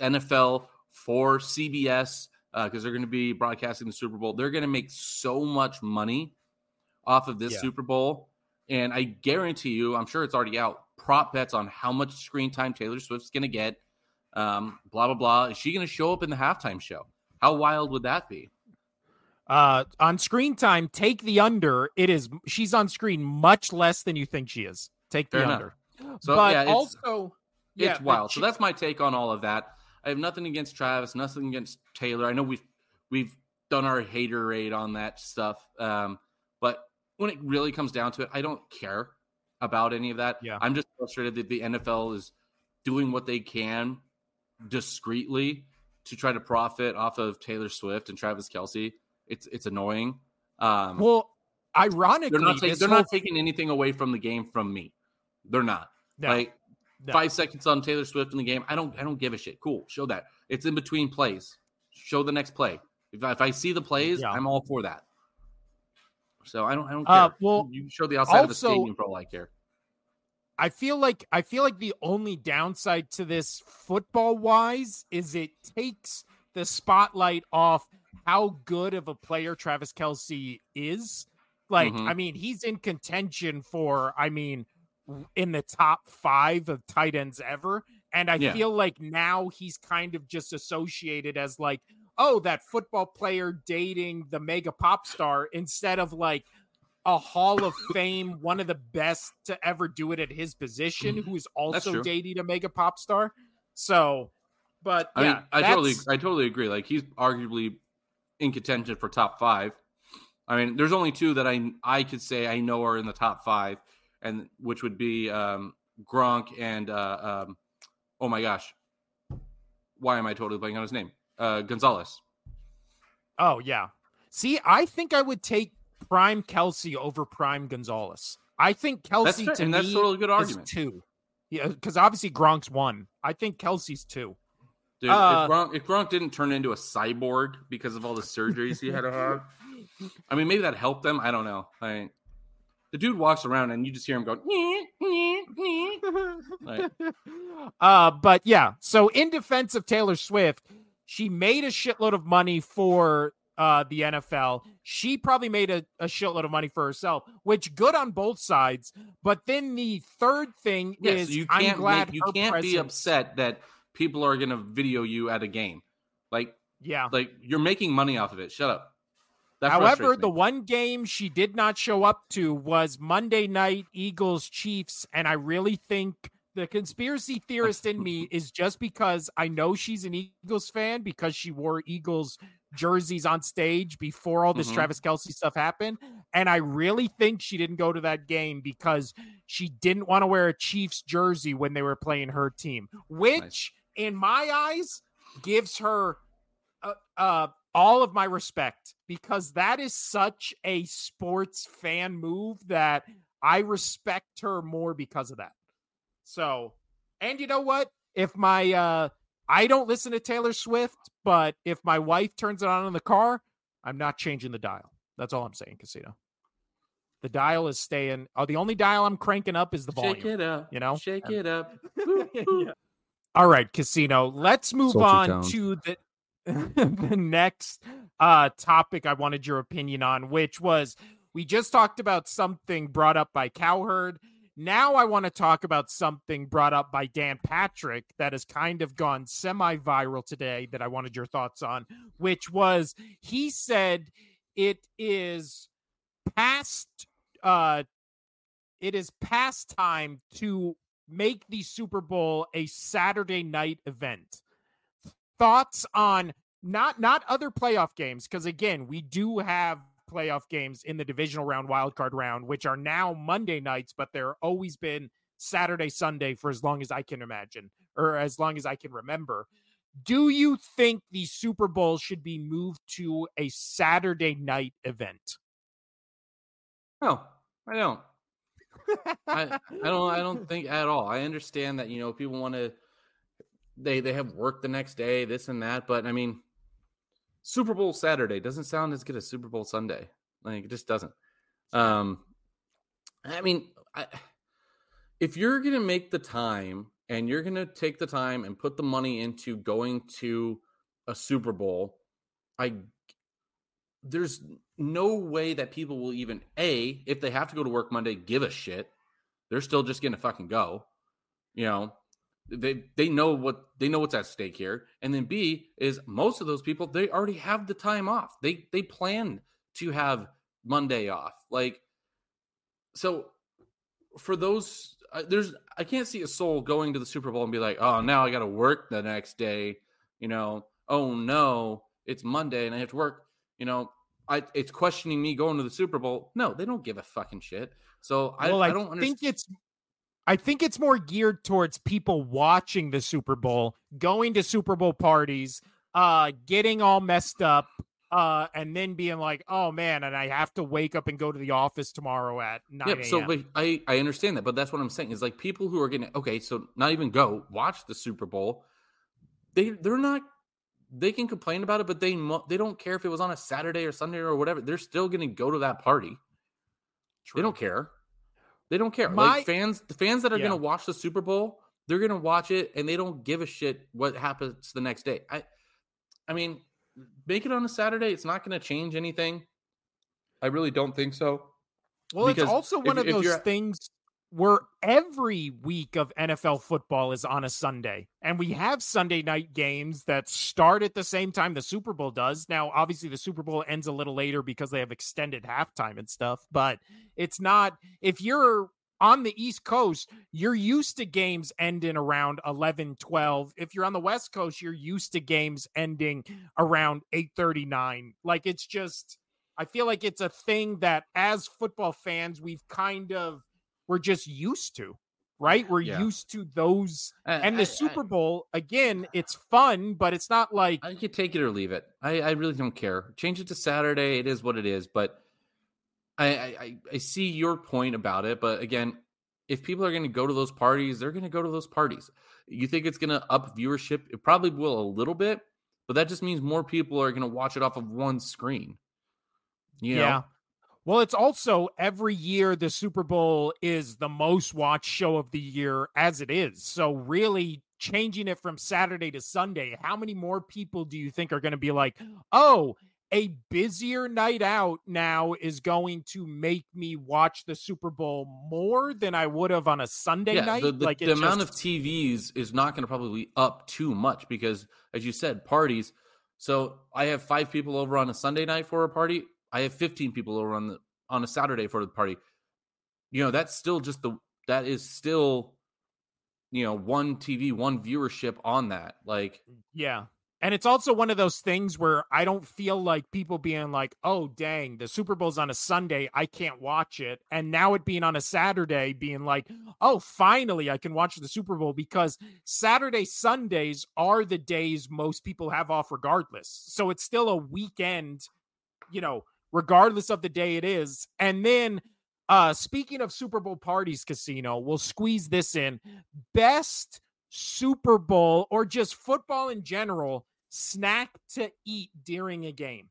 NFL, for CBS, because uh, they're going to be broadcasting the Super Bowl. They're going to make so much money off of this yeah. Super Bowl and I guarantee you, I'm sure it's already out, prop bets on how much screen time Taylor Swift's going to get. Um, blah, blah, blah. Is she going to show up in the halftime show? How wild would that be? Uh, on screen time, take the under. It is, she's on screen much less than you think she is. Take the Fair under. Enough. So, but yeah, it's, also, yeah, it's wild. She, so that's my take on all of that. I have nothing against Travis, nothing against Taylor. I know we've, we've done our hater rate on that stuff. Um, but when it really comes down to it, I don't care about any of that. Yeah. I'm just frustrated that the NFL is doing what they can discreetly to try to profit off of Taylor Swift and Travis Kelce. It's it's annoying. Um, well, ironically, they're not, they're not taking anything away from the game from me. They're not. No, like no. five seconds on Taylor Swift in the game, I don't I don't give a shit. Cool, show that. It's in between plays. Show the next play. If, if I see the plays, yeah. I'm all for that. So I don't I don't uh, care. Uh, well, you show the outside also, of the stadium for all I care. I feel like I feel like the only downside to this football wise is it takes the spotlight off how good of a player Travis Kelce is. Like, mm-hmm. I mean, he's in contention for, I mean, in the top five of tight ends ever. And I Yeah. feel like now he's kind of just associated as like, oh, that football player dating the mega pop star instead of like a Hall of Fame, one of the best to ever do it at his position, mm-hmm. who is also dating a mega pop star. So, but I yeah, mean, I totally, I totally agree. Like he's arguably in contention for top five. I mean, there's only two that I I could say I know are in the top five, and which would be um, Gronk and uh, um, oh my gosh, why am I totally blanking on his name? Uh, Gonzalez. Oh yeah. See, I think I would take Prime Kelce over Prime Gonzalez. I think Kelce fair, to and me that's totally a good is argument. two. Yeah, because obviously Gronk's one. I think Kelce's two. Dude, Uh, if, Gronk, if Gronk didn't turn into a cyborg because of all the surgeries he had to have, I mean, maybe that helped them. I don't know. I, the dude walks around and you just hear him go. Uh, but yeah. So in defense of Taylor Swift, she made a shitload of money for uh, the NFL. She probably made a, a shitload of money for herself, which good on both sides. But then the third thing yeah, is so you I'm can't glad make, you can't be upset that people are going to video you at a game. Like, Yeah. like you're making money off of it. Shut up. That However, the one game she did not show up to was Monday night Eagles Chiefs. And I really think the conspiracy theorist in me is just because I know she's an Eagles fan because she wore Eagles jerseys on stage before all this Mhm. Travis Kelce stuff happened. And I really think she didn't go to that game because she didn't want to wear a Chiefs jersey when they were playing her team, which in my eyes gives her uh, uh, all of my respect because that is such a sports fan move that I respect her more because of that. So, and you know what? If my uh I don't listen to Taylor Swift, but if my wife turns it on in the car, I'm not changing the dial. That's all I'm saying, Casino. The dial is staying. Oh, the only dial I'm cranking up is the volume. Shake it up. you know? Shake And- it up. Yeah. All right, Casino. Let's move Sultry on tones. to the the next uh topic I wanted your opinion on, which was we just talked about something brought up by Cowherd. Now I want to talk about something brought up by Dan Patrick that has kind of gone semi-viral today that I wanted your thoughts on, which was he said it is past uh it is past time to make the Super Bowl a Saturday night event. Thoughts on not not other playoff games because again, we do have playoff games in the divisional round, wild card round, which are now Monday nights, but they're always been Saturday, Sunday for as long as I can imagine or as long as I can remember. Do you think the Super Bowl should be moved to a Saturday night event? No, I don't. I, I don't I don't think at all. I understand that you know people want to they they have work the next day, this and that, but I mean Super Bowl Saturday doesn't sound as good as Super Bowl Sunday. Like it just doesn't. Um I mean, I, if you're to make the time and you're to take the time and put the money into going to a Super Bowl, I there's no way that people will even a if they have to go to work Monday give a shit. They're still just to fucking go. You know, they they know what they know what's at stake here. And then B is most of those people they already have the time off. They they plan to have Monday off. Like so for those uh, there's I can't see a soul going to the Super Bowl and be like, "Oh, now I got to work the next day." You know, "Oh no, it's Monday and I have to work." You know, I it's questioning me going to the Super Bowl. No, they don't give a fucking shit. So I, well, I, I, don't think understand. it's I think it's more geared towards people watching the Super Bowl, going to Super Bowl parties, uh, getting all messed up, uh, and then being like, "Oh man," and I have to wake up and go to the office tomorrow at nine Yeah, so but I I understand that, but that's what I'm saying is like people who are getting okay, so not even go watch the Super Bowl. They they're not they can complain about it, but they they don't care if it was on a Saturday or Sunday or whatever. They're still going to go to that party. They don't care. They don't care. My- like fans, the fans that are Yeah. going to watch the Super Bowl, they're going to watch it and they don't give a shit what happens the next day. I I mean, make it on a Saturday. It's not going to change anything. I really don't think so. well, it's because also if- one of if those things where every week of NFL football is on a Sunday. And we have Sunday night games that start at the same time the Super Bowl does. Now, obviously, the Super Bowl ends a little later because they have extended halftime and stuff, but it's not, if you're on the East Coast, you're used to games ending around 11, 12. If you're on the West Coast, you're used to games ending around 8:39. Like it's just I feel like it's a thing that as football fans we've kind of we're just used to, right? We're yeah. used to those and the I, Super Bowl again, it's fun, but it's not like I could take it or leave it. I, I really don't care. Change it to Saturday, it is what it is, but I, I, I see your point about it, but again, if people are going to go to those parties, they're going to go to those parties. You think it's going to up viewership? It probably will a little bit, but that just means more people are going to watch it off of one screen. You know? Yeah. Well, it's also every year the Super Bowl is the most watched show of the year as it is. So, really changing it from Saturday to Sunday, how many more people do you think are going to be like, oh, a busier night out now is going to make me watch the Super Bowl more than I would have on a Sunday yeah, night. The, the, like the just... amount of TVs is not going to probably up too much because, as you said, parties. So I have five people over on a Sunday night for a party. I have fifteen people over on the on a Saturday for the party. You know, that's still just the that is still you know one TV, one viewership on that. Like, mm, yeah, and it's also one of those things where I don't feel like people being like, oh, dang, the Super Bowl's on a Sunday. I can't watch it. And now it being on a Saturday, being like, oh, finally, I can watch the Super Bowl because Saturday, Sundays are the days most people have off regardless. So it's still a weekend, you know, regardless of the day it is. And then, uh, speaking of Super Bowl parties, Casino, we'll squeeze this in. Best Super Bowl or just football in general snack to eat during a game?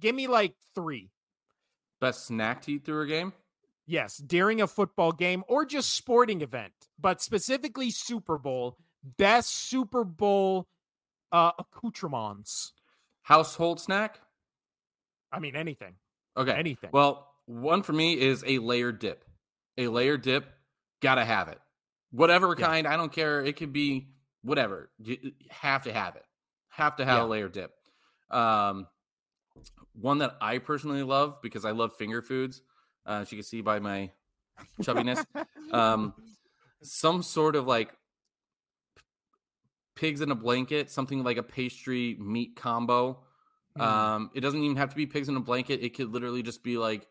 Give me like three. Best snack to eat through a game? Yes, during a football game or just sporting event, but specifically Super Bowl. Best Super Bowl uh, accoutrements. Household snack? I mean, anything. Okay. Anything. Well, one for me is a layered dip. A layered dip, gotta have it. Whatever yeah. kind, I don't care. It could be whatever. You have to have it. Have to have yeah. a layer dip. Um, one that I personally love because I love finger foods. Uh, as you can see by my chubbiness, um, some sort of like pigs in a blanket, something like a pastry meat combo. Um, it doesn't even have to be pigs in a blanket. It could literally just be like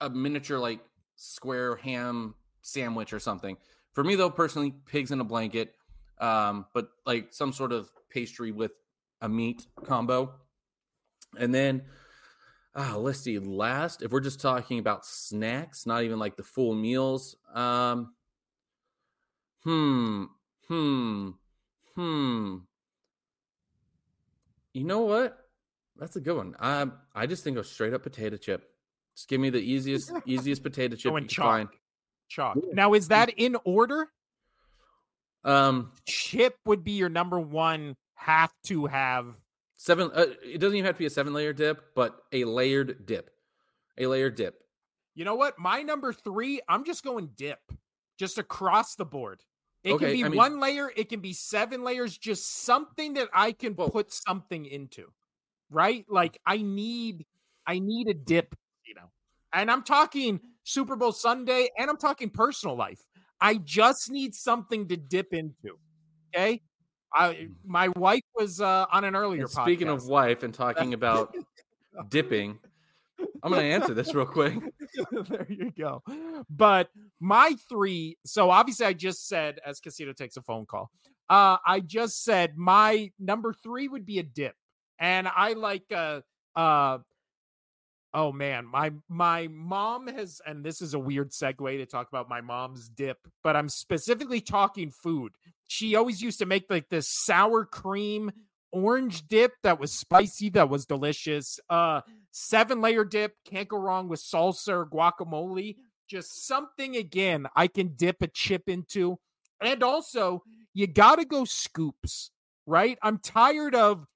a miniature like square ham sandwich or something. For me though, personally, pigs in a blanket, um, but like some sort of pastry with a meat combo. And then uh, let's see, last, if we're just talking about snacks, not even like the full meals, um, hmm, hmm, hmm. You know what? That's a good one. I I just think of straight up potato chip. Just give me the easiest easiest potato chip you can find. Chalk. Now, is that in order? Um, chip would be your number one. Have to have seven. Uh, it doesn't even have to be a seven layer dip, but a layered dip. A layered dip. You know what? My number three. I'm just going dip, just across the board. It okay, can be I mean, one layer. It can be seven layers. Just something that I can well, put something into. Right? Like I need. I need a dip. You know, and I'm talking Super Bowl Sunday, and I'm talking personal life. I just need something to dip into. Okay. I mm. my wife was uh, on an earlier. Speaking of wife and talking about dipping, I'm going to answer this real quick. there you go. But my three. So obviously, I just said as Casino takes a phone call. Uh, I just said my number three would be a dip, and I like uh uh Oh man, my my mom has, and this is a weird segue to talk about my mom's dip, but I'm specifically talking food. She always used to make like this sour cream orange dip that was spicy, that was delicious. Uh, seven layer dip, can't go wrong with salsa or guacamole. Just something again I can dip a chip into, and also you got to go scoops, right? I'm tired of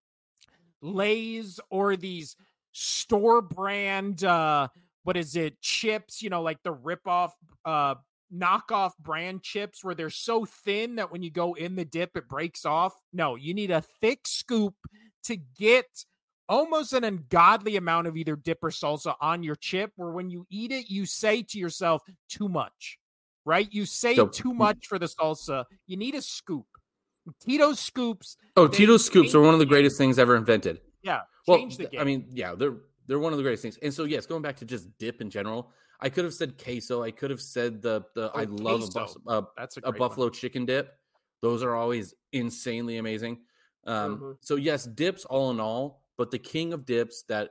Lay's or these store brand uh what is it chips you know like the rip off uh knockoff brand chips where they're so thin that when you go in the dip, it breaks off. No, you need a thick scoop to get almost an ungodly amount of either dip or salsa on your chip, where when you eat it, you say to yourself, too much, right? You say So- too much for the salsa. You need a scoop. Tito's scoops, Oh, Tito's scoops are one of the greatest things ever invented. yeah, Well. I mean, yeah, they're they're one of the greatest things. And so, yes, going back to just dip in general, I could have said queso. I could have said the the I Oh, love a, bus, a, that's a, a one. buffalo chicken dip. Those are always insanely amazing. Um, Mhm. So yes, dips all in all, but the king of dips that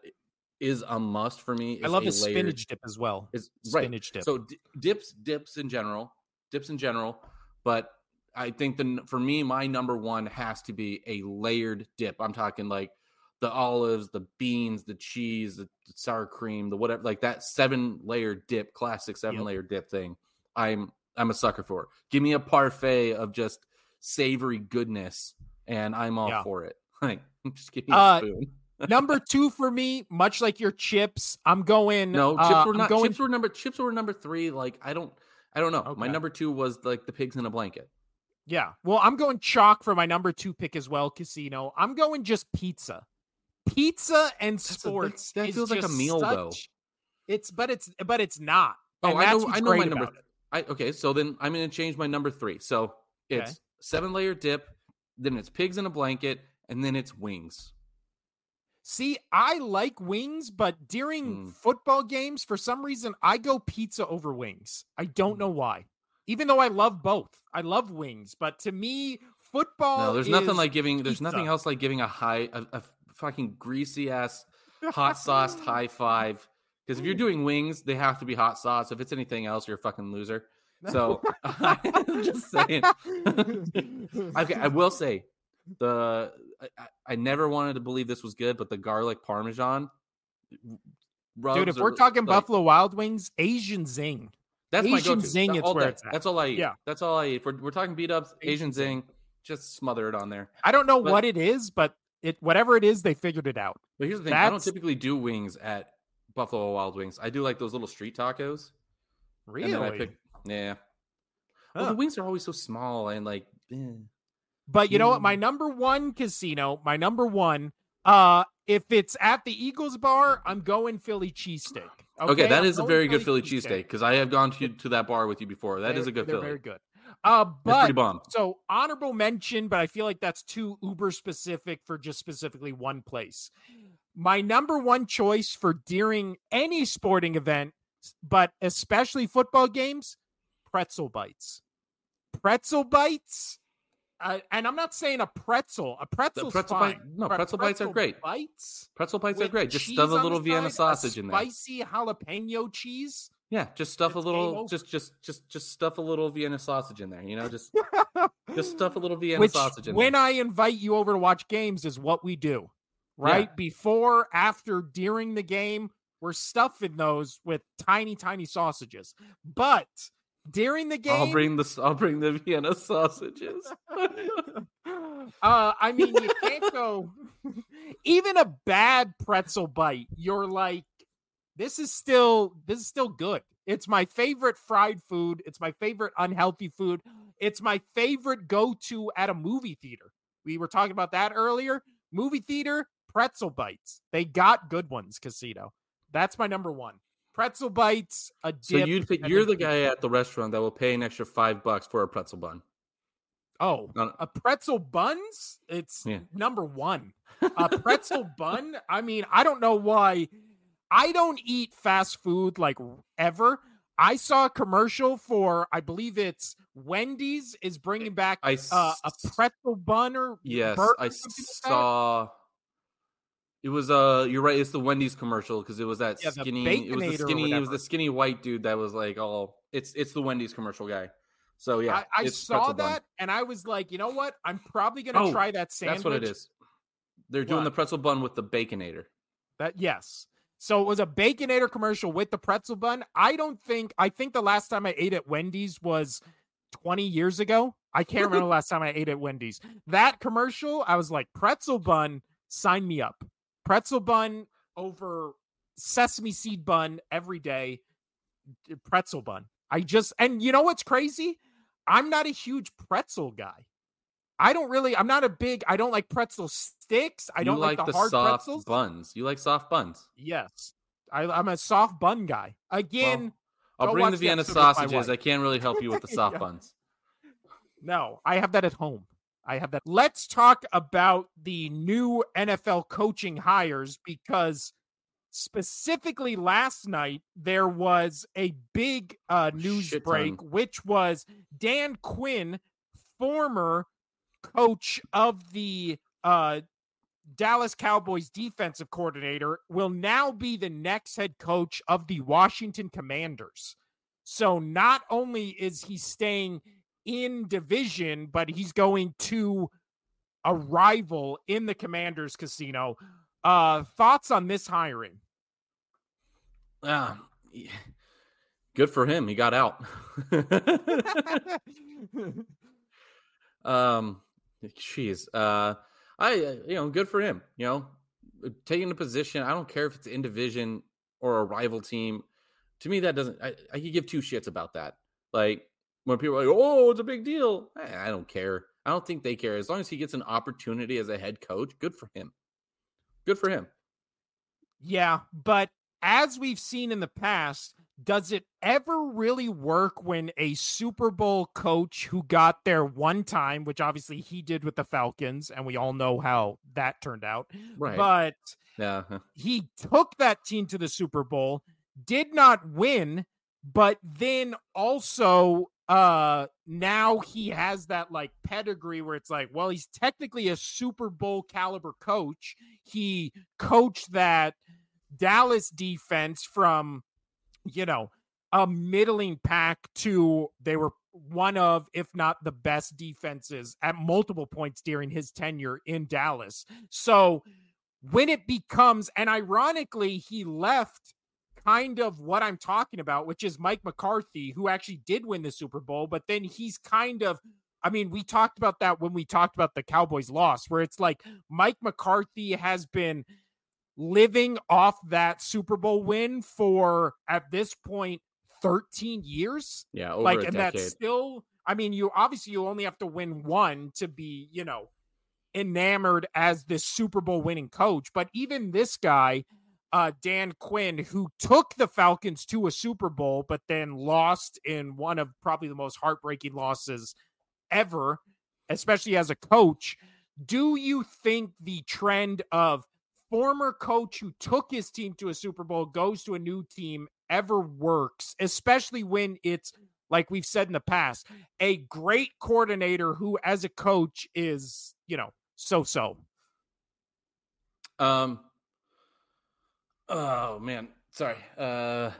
is a must for me. Is I love a the layered- spinach dip as well. Is right. Spinach dip. So d- dips, dips in general, dips in general, but I think the for me, my number one has to be a layered dip. I'm talking like the olives, the beans, the cheese, the, sour cream, the whatever, like that seven layer dip, classic seven Yep. layer dip thing. I'm I'm a sucker for. it. Give me a parfait of just savory goodness, and I'm all Yeah. for it. Like, just give me a Uh, spoon. number two for me, much like your chips, I'm going. No, uh, chips were not. going. Chips were number. Chips were number three. Like I don't. I don't know. My number two was like the pigs in a blanket. Yeah. Well, I'm going chalk for my number two pick as well, Casino. I'm going just pizza. Pizza and a- that- sports. feels like a meal, though. It's but it's but it's not. Oh, And I know. I know my number. I okay. So then I'm going to change my number three. So it's Okay. seven layer dip. Then it's pigs in a blanket, and then it's wings. See, I like wings, but during Mm. football games, for some reason, I go pizza over wings. I don't Mm. know why. Even though I love both, I love wings, but to me, football. No, there's nothing like giving. There's nothing else like giving a high, a, a fucking greasy ass hot sauced high five. Because if you're doing wings, they have to be hot sauce. If it's anything else, you're a fucking loser. So I'm just saying. Okay, I will say the I, I- never wanted to believe this was good, but the garlic parmesan. Dude, if are, we're talking like, Buffalo Wild Wings, Asian zing. That's my Asian go-to. zing, That- it's where it's at. That's all I eat. Yeah. that's all I eat. We're, we're talking beat ups, Asian Asian zing. just smother it on there. I don't know But- what it is, but it whatever it is, they figured it out. But here's the thing: I don't typically do wings at Buffalo Wild Wings. I do like those little street tacos. Really? And then I pick, yeah. Well, the wings are always so small and like. eh. But you know what? My Mm. number one casino, my number one, uh, if it's at the Eagles bar, I'm going Philly cheesesteak. Okay, that I'm is a very good Philly cheesesteak because I have gone to to that bar with you before. That is They're- a good they're Philly. Very good. Uh, but so honorable mention, but I feel like that's too uber specific for just specifically one place. My number one choice for during any sporting event, but especially football games, pretzel bites. Pretzel bites. Uh, and I'm not saying a pretzel. A pretzel's pretzel fine. bite- no, but pretzel bites are great. Bites. Pretzel bites are great. Just stuff a little Vienna side, sausage in there. Spicy jalapeno cheese. Yeah, just stuff a little. Just just just just stuff a little Vienna sausage in there. You know, just just stuff a little Vienna Which, sausage in when there. When I invite you over to watch games, is what we do, right? Before, after, during the game, we're stuffing those with tiny, tiny sausages. But during the game, I'll bring the I'll bring the Vienna sausages. uh, I mean, you can't go. Even a bad pretzel bite, you're like, this is still this is still good. It's my favorite fried food. It's my favorite unhealthy food. It's my favorite go to at a movie theater. We were talking about that earlier. Movie theater pretzel bites. They got good ones. Casino. That's my number one. Pretzel bites. A dip. so you'd pick, you're the guy at the restaurant that will pay an extra five bucks for a pretzel bun. Oh, No, no. a pretzel buns? It's Yeah. number one. A pretzel bun? I mean, I don't know why. I don't eat fast food like ever. I saw a commercial for, I believe it's Wendy's is bringing back I uh, a pretzel bun or Yes, I saw. It was uh, you're right. It's the Wendy's commercial because it was that Yeah, skinny. It was the skinny. It was the skinny white dude that was like, oh, it's it's the Wendy's commercial guy. So yeah, I, I saw pretzel bun. that and I was like, you know what? I'm probably gonna Oh, try that sandwich. That's what it is. They're doing What? the pretzel bun with the baconator. That yes. So it was a Baconator commercial with the pretzel bun. I don't think I think the last time I ate at Wendy's was 20 years ago. I can't remember the last time I ate at Wendy's. That commercial, I was like, pretzel bun, sign me up. Pretzel bun over sesame seed bun every day. Pretzel bun. I just and you know what's crazy? I'm not a huge pretzel guy. I don't really. I'm not a big. I don't like pretzel sticks. I You don't like, the, hard soft pretzels. buns. You like soft buns. Yes, I, I'm a soft bun guy. Again, I'll bring the Vienna episode with my sausages. I can't really help you with the soft Yeah. buns. no, I have that at home. I have that. Let's talk about the new NFL coaching hires because specifically last night there was a big uh, news Shit break, which was Dan Quinn, former coach of the uh, Dallas Cowboys defensive coordinator, will now be the next head coach of the Washington Commanders. So not only is he staying in division, but he's going to a rival in the Commanders casino. Uh thoughts on this hiring? Yeah. good for him. He got out. um, jeez. Uh, I uh, you know, good for him. You know, taking a position. I don't care if it's in division or a rival team. To me, that doesn't. I, I could give two shits about that. Like when people are like, "Oh, it's a big deal." I, don't care. I don't think they care. As long as he gets an opportunity as a head coach, good for him. Good for him. Yeah, but as we've seen in the past, does it ever really work when a Super Bowl coach who got there one time, which obviously he did with the Falcons, and we all know how that turned out, Right. but yeah. he took that team to the Super Bowl, did not win, but then also uh now he has that like pedigree where it's like, well, he's technically a Super Bowl caliber coach. He coached that Dallas defense from you know a middling pack to they were one of if not the best defenses at multiple points during his tenure in Dallas. So when it becomes and ironically he left kind of what I'm talking about which is Mike McCarthy who actually did win the Super Bowl but then he's kind of I mean we talked about that when we talked about the Cowboys loss where it's like Mike McCarthy has been living off that Super Bowl win for at this point 13 years Yeah. Over like and decade. that's still i mean you obviously you only have to win one to be you know enamored as this super bowl winning coach but even this guy uh dan quinn who took the falcons to a super bowl but then lost in one of probably the most heartbreaking losses ever especially as a coach do you think the trend of former coach who took his team to a super bowl goes to a new team ever works especially when it's like we've said in the past, a great coordinator who, as a coach, is you know so so. Um. Oh man, sorry. Uh,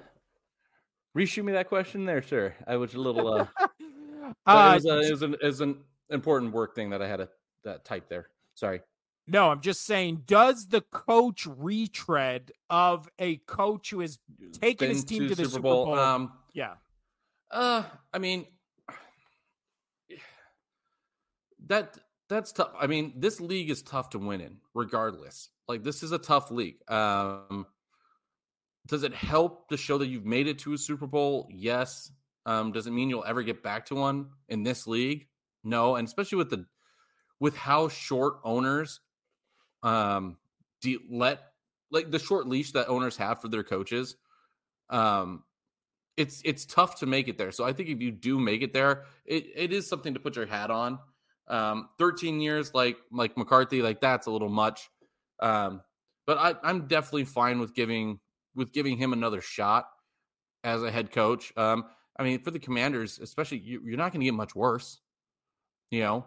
reshoot me that question there, sir. I was a little. Uh, but Uh, it was, a, it was an it was an important work thing that I had to that type there. Sorry. no, I'm just saying, does the coach retread of a coach who has taken his team to the Super Bowl? Um. yeah, Uh. I mean. That that's tough. I mean, this league is tough to win in, regardless. Like this is a tough league. Um, does it help to show that you've made it to a Super Bowl? Yes. Um, does it mean you'll ever get back to one in this league? No. And especially with the with how short owners um de- let like the short leash that owners have for their coaches. Um, it's it's tough to make it there. So I think if you do make it there, it, it is something to put your hat on. Um, 13 years like like McCarthy, like that's a little much. Um, but I, I'm definitely fine with giving with giving him another shot as a head coach. Um, I mean, for the Commanders, especially, you, you're not going to get much worse. You know,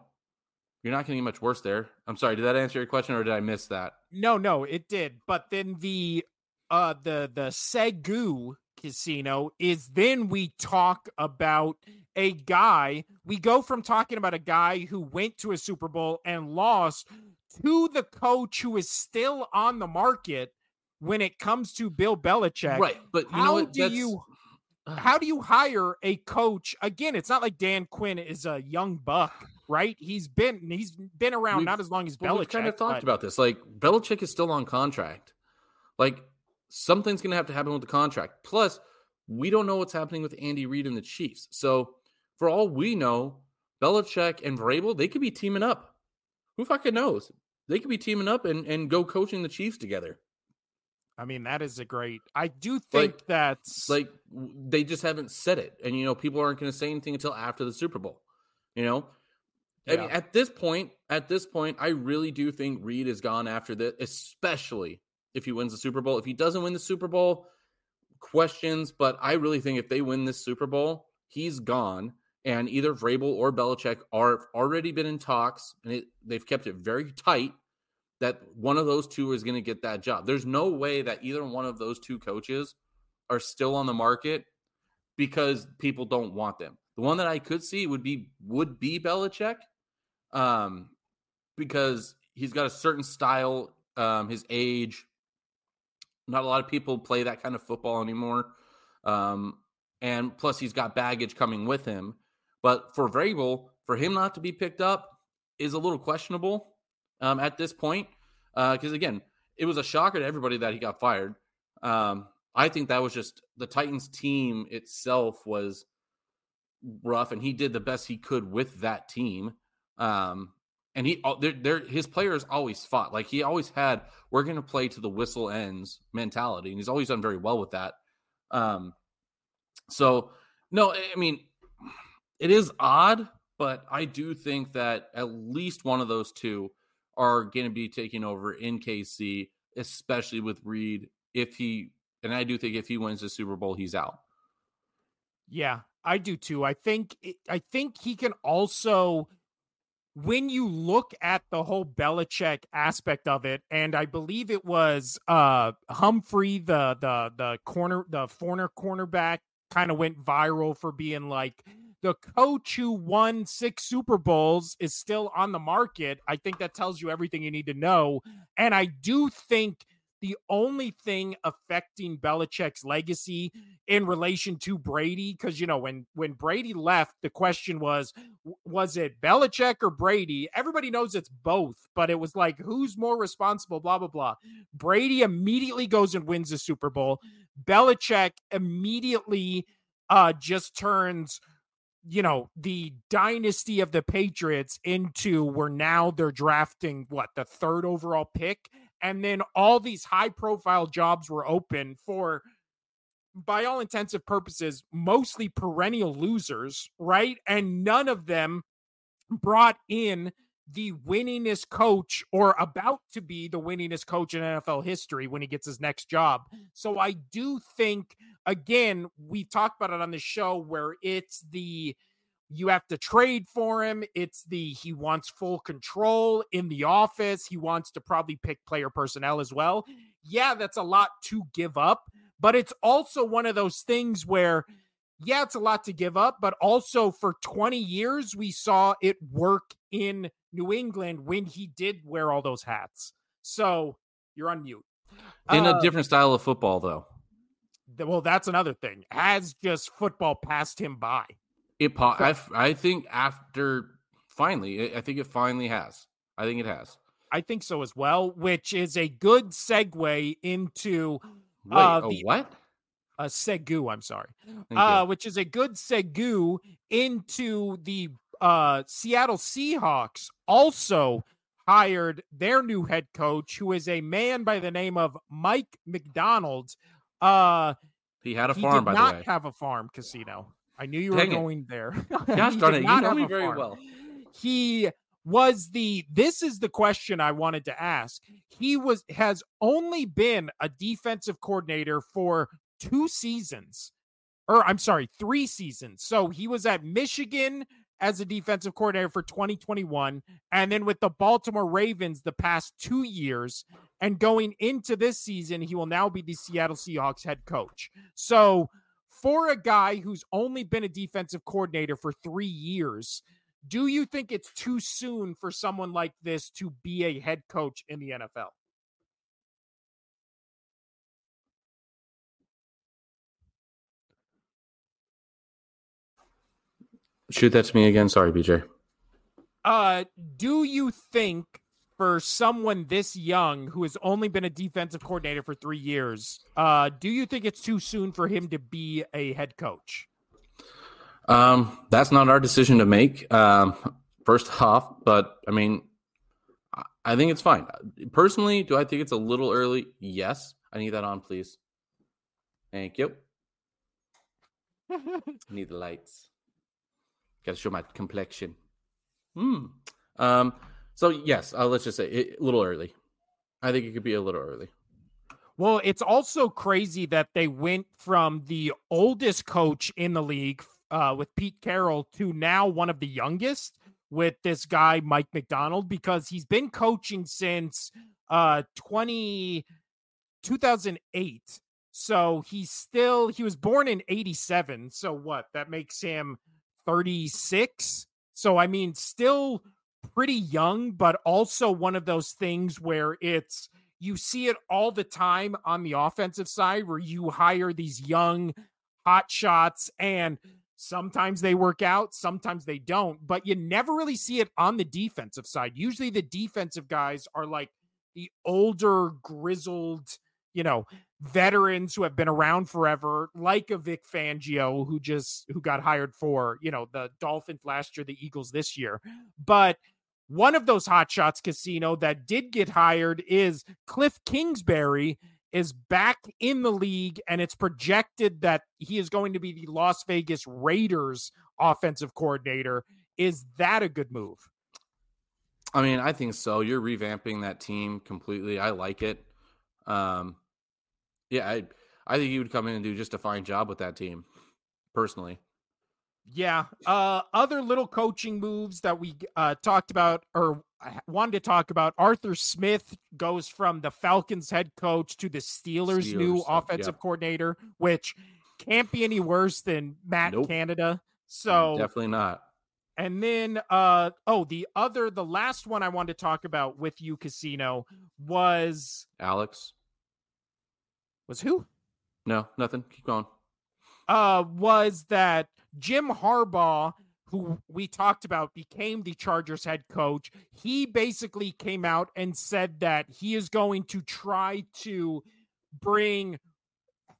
you're not going to get much worse there. I'm sorry. Did that answer your question, or did I miss that? no, no, it did. But then the uh the the Segu casino is then we talk about a guy. We go from talking about a guy who went to a Super Bowl and lost to the coach who is still on the market when it comes to Bill Belichick. Right, but you How do That's- you how do you hire a coach again it's not like dan quinn is a young buck right he's been he's been around We've- not as long as Well, Belichick. we've kind of talked but- about this. Like Belichick is still on contract. Like something's going to have to happen with the contract. Plus, we don't know what's happening with Andy Reid and the Chiefs. So for all we know, Belichick and Vrabel, they could be teaming up. Who fucking knows? They could be teaming up and, and go coaching the Chiefs together. I mean, that is a great. I do think Like- that's Like they just haven't said it. And you know, people aren't going to say anything until after the Super Bowl. You know? I mean, at this point, at this point, I really do think Reid is gone after this, especially if he wins the Super Bowl. If he doesn't win the Super Bowl, questions. But I really think if they win this Super Bowl, he's gone. And either Vrabel or Belichick are already been in talks, and it, they've kept it very tight that one of those two is going to get that job. There's no way that either one of those two coaches are still on the market because people don't want them. The one that I could see would be would be Belichick, um, because he's got a certain style, um, his age. Not a lot of people play that kind of football anymore, um, and plus he's got baggage coming with him. But for Vrabel, for him not to be picked up is a little questionable um, at this point, because again, it was a shocker to everybody that he got fired. Um, I think that was just the Titans team itself was rough, and he did the best he could with that team. Um, and he, they're, they're, his players always fought. Like he always had, we're going to play to the whistle ends mentality, and he's always done very well with that. Um, so no, I mean, it is odd, but I do think that at least one of those two are going to be taking over in KC, especially with Reid. If he, and I do think if he wins the Super Bowl, he's out. Yeah, I do too. I think I think he can also when you look at the whole Belichick aspect of it, and I believe it was uh Humphrey, the the the corner the foreigner cornerback, kind of went viral for being like the coach who won six Super Bowls is still on the market. I think that tells you everything you need to know. And I do think the only thing affecting Belichick's legacy in relation to Brady, because you know when when Brady left, the question was, was it Belichick or Brady? Everybody knows it's both, but it was like who's more responsible? Blah blah blah. Brady immediately goes and wins the Super Bowl. Belichick immediately uh just turns you know the dynasty of the patriots into where now they're drafting what the third overall pick? And then all these high profile jobs were open for by all intensive purposes mostly perennial losers right? And none of them brought in the winningest coach or about to be the winningest coach in NFL history when he gets his next job. So I do think again, we talked about it on the show where it's the you have to trade for him. It's the he wants full control in the office. He wants to probably pick player personnel as well. Yeah, that's a lot to give up, but it's also one of those things where yeah, it's a lot to give up, but also for 20 years we saw it work in New England when he did wear all those hats. So, you're on mute. In Uh, a different style of football, though. th- well, that's another thing. Has just football passed him by? It, po- I, I think after finally, I- think it finally has. I think it has. I think so as well, which is a good segue into Wait, Uh, a the- what? a segu. I'm sorry, uh, which is a good segu into the uh, Seattle Seahawks. Also hired their new head coach, who is a man by the name of Mike Macdonald. Uh, He had a he farm, by the way. have a farm casino. I knew you Dang were it. going there. Gosh He darn it, you not know me very farm. well. he was the this is the question I wanted to ask. He was has only been a defensive coordinator for two seasons. Or I'm sorry, 3 seasons. So he was at Michigan as a defensive coordinator for 2021 and then with the Baltimore Ravens the past 2 years and going into this season he will now be the Seattle Seahawks head coach. So for a guy who's only been a defensive coordinator for 3 years, do you think it's too soon for someone like this to be a head coach in the NFL? Shoot that to me again. Sorry, BJ. Uh, do you think for someone this young who has only been a defensive coordinator for three years, uh, do you think it's too soon for him to be a head coach? Um, that's not our decision to make. Um, first off, but I mean, I think it's fine. Personally, do I think it's a little early? Yes. I need that on, please. Thank you. need the lights. Got to show my complexion. Hmm. Um. So yes, uh, let's just say it, a little early. I think it could be a little early. Well, it's also crazy that they went from the oldest coach in the league uh, with Pete Carroll to now one of the youngest with this guy Mike Macdonald because he's been coaching since uh 20 2008 so he's still he was born in 87 so what that makes him 36 so i mean still pretty young but also one of those things where it's you see it all the time on the offensive side where you hire these young hot shots and Sometimes they work out, sometimes they don't, but you never really see it on the defensive side. Usually the defensive guys are like the older, grizzled, you know, veterans who have been around forever, like a Vic Fangio who just who got hired for, you know, the Dolphins last year, the Eagles this year. But one of those hot shots casino that did get hired is Cliff Kingsbury is back in the league, and it's projected that he is going to be the Las Vegas Raiders offensive coordinator. Is that a good move? I mean, I think so. You're revamping that team completely. I like it. Um, yeah, I I think he would come in and do just a fine job with that team, personally. Yeah. Uh, other little coaching moves that we uh, talked about or wanted to talk about. Arthur Smith goes from the Falcons head coach to the Steelers, Steelers new offensive yeah. coordinator, which can't be any worse than Matt nope. Canada. So definitely not. And then, uh, oh, the other, the last one I wanted to talk about with you, Casino, was Alex. Was who? No, nothing. Keep going. Uh, was that Jim Harbaugh, who we talked about, became the Chargers head coach. He basically came out and said that he is going to try to bring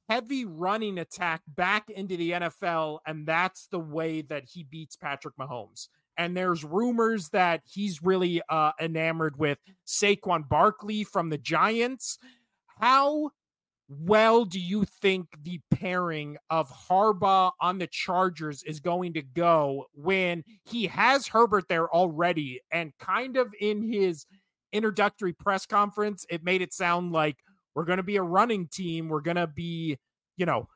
heavy running attack back into the NFL, and that's the way that he beats Patrick Mahomes. And there's rumors that he's really uh, enamored with Saquon Barkley from the Giants. How well do you think the pairing of Harbaugh on the Chargers is going to go when he has Herbert there already? And kind of in his introductory press conference, it made it sound like we're going to be a running team. We're going to be, you know,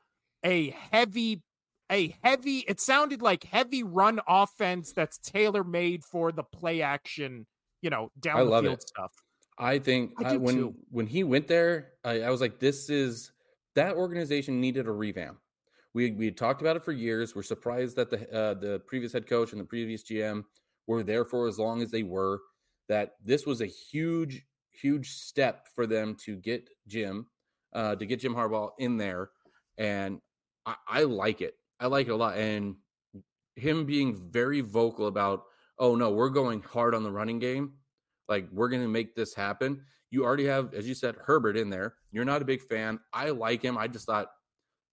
a heavy, a heavy, it sounded like heavy run offense that's tailor made for the play action, you know, down I the field it. stuff. I think I when too. when he went there, I, I, was like, this is that organization needed a revamp. We we talked about it for years. We're surprised that the uh, the previous head coach and the previous GM were there for as long as they were. That this was a huge huge step for them to get Jim uh, to get Jim Harbaugh in there, and I, I like it. I like it a lot, and him being very vocal about, oh no, we're going hard on the running game like, we're going to make this happen. You already have, as you said, Herbert in there. You're not a big fan. I like him. I just thought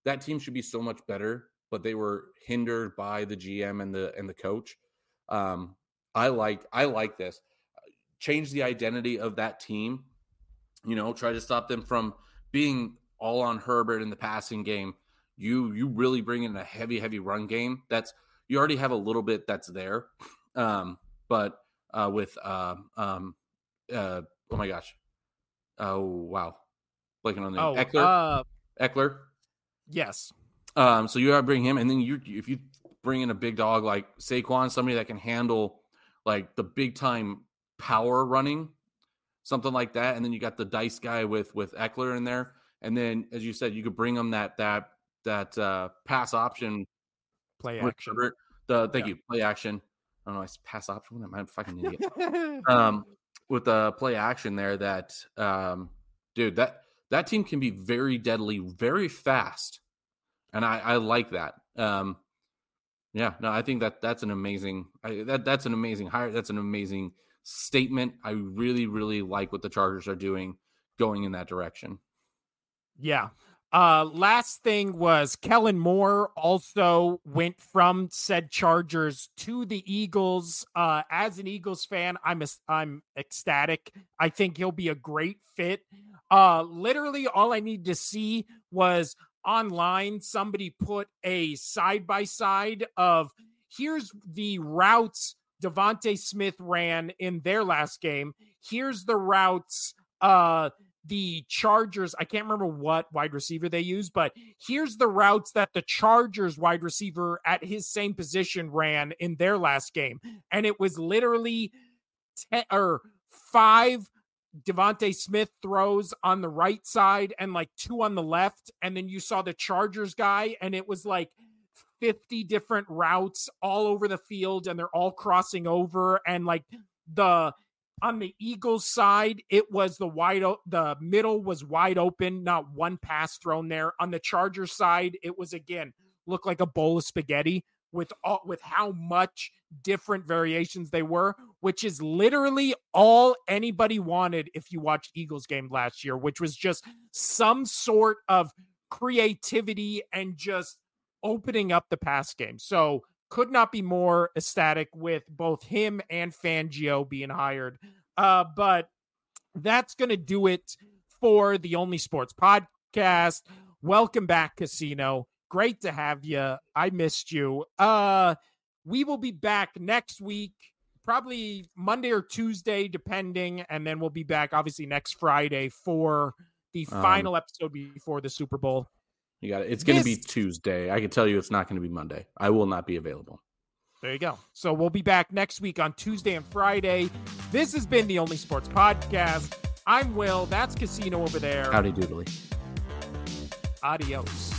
that team should be so much better, but they were hindered by the GM and the and the coach. Um, I like I like this. Change the identity of that team. You know, try to stop them from being all on Herbert in the passing game. You you really bring in a heavy heavy run game. That's you already have a little bit that's there. Um, but uh, with um, um, uh, oh my gosh, oh wow, blanking on the oh, Ekeler. Uh, Ekeler. Yes. Um, so you gotta bring him, and then you if you bring in a big dog like Saquon, somebody that can handle like the big time power running, something like that, and then you got the dice guy with with Ekeler in there, and then as you said, you could bring him that that that uh, pass option play action. The thank yeah. you play action I don't know. I pass option. I'm a fucking idiot. um, with the play action there, that um, dude, that that team can be very deadly, very fast, and I, I like that. Um, yeah, no, I think that that's an amazing. I, that that's an amazing hire. That's an amazing statement. I really, really like what the Chargers are doing going in that direction. Yeah. Uh, last thing was Kellen Moore also went from said Chargers to the Eagles. Uh, as an Eagles fan, I'm a, I'm ecstatic. I think he'll be a great fit. Uh, literally, all I need to see was online somebody put a side by side of here's the routes DeVonta Smith ran in their last game. Here's the routes uh the Chargers, I can't remember what wide receiver they use, but here's the routes that the Chargers wide receiver at his same position ran in their last game. And it was literally 10 or five DeVonta Smith throws on the right side and like two on the left. And then you saw the Chargers guy, and it was like 50 different routes all over the field, and they're all crossing over. And like the on the Eagles side, it was the wide o- the middle was wide open, not one pass thrown there. On the Chargers side, it was again looked like a bowl of spaghetti with all, with how much different variations they were, which is literally all anybody wanted if you watched Eagles game last year, which was just some sort of creativity and just opening up the pass game. So could not be more ecstatic with both him and Fangio being hired. Uh, but that's going to do it for the Only Sports podcast. Welcome back, Casino. Great to have you. I missed you. Uh, we will be back next week, probably Monday or Tuesday, depending, and then we'll be back obviously next Friday for the Um, final episode before the Super Bowl. You got it. It's going to be Tuesday. I can tell you it's not going to be Monday. I will not be available. There you go. So we'll be back next week on Tuesday and Friday. This has been the Only Sports Podcast. I'm Will. That's Casino over there. Howdy doodly. Adios.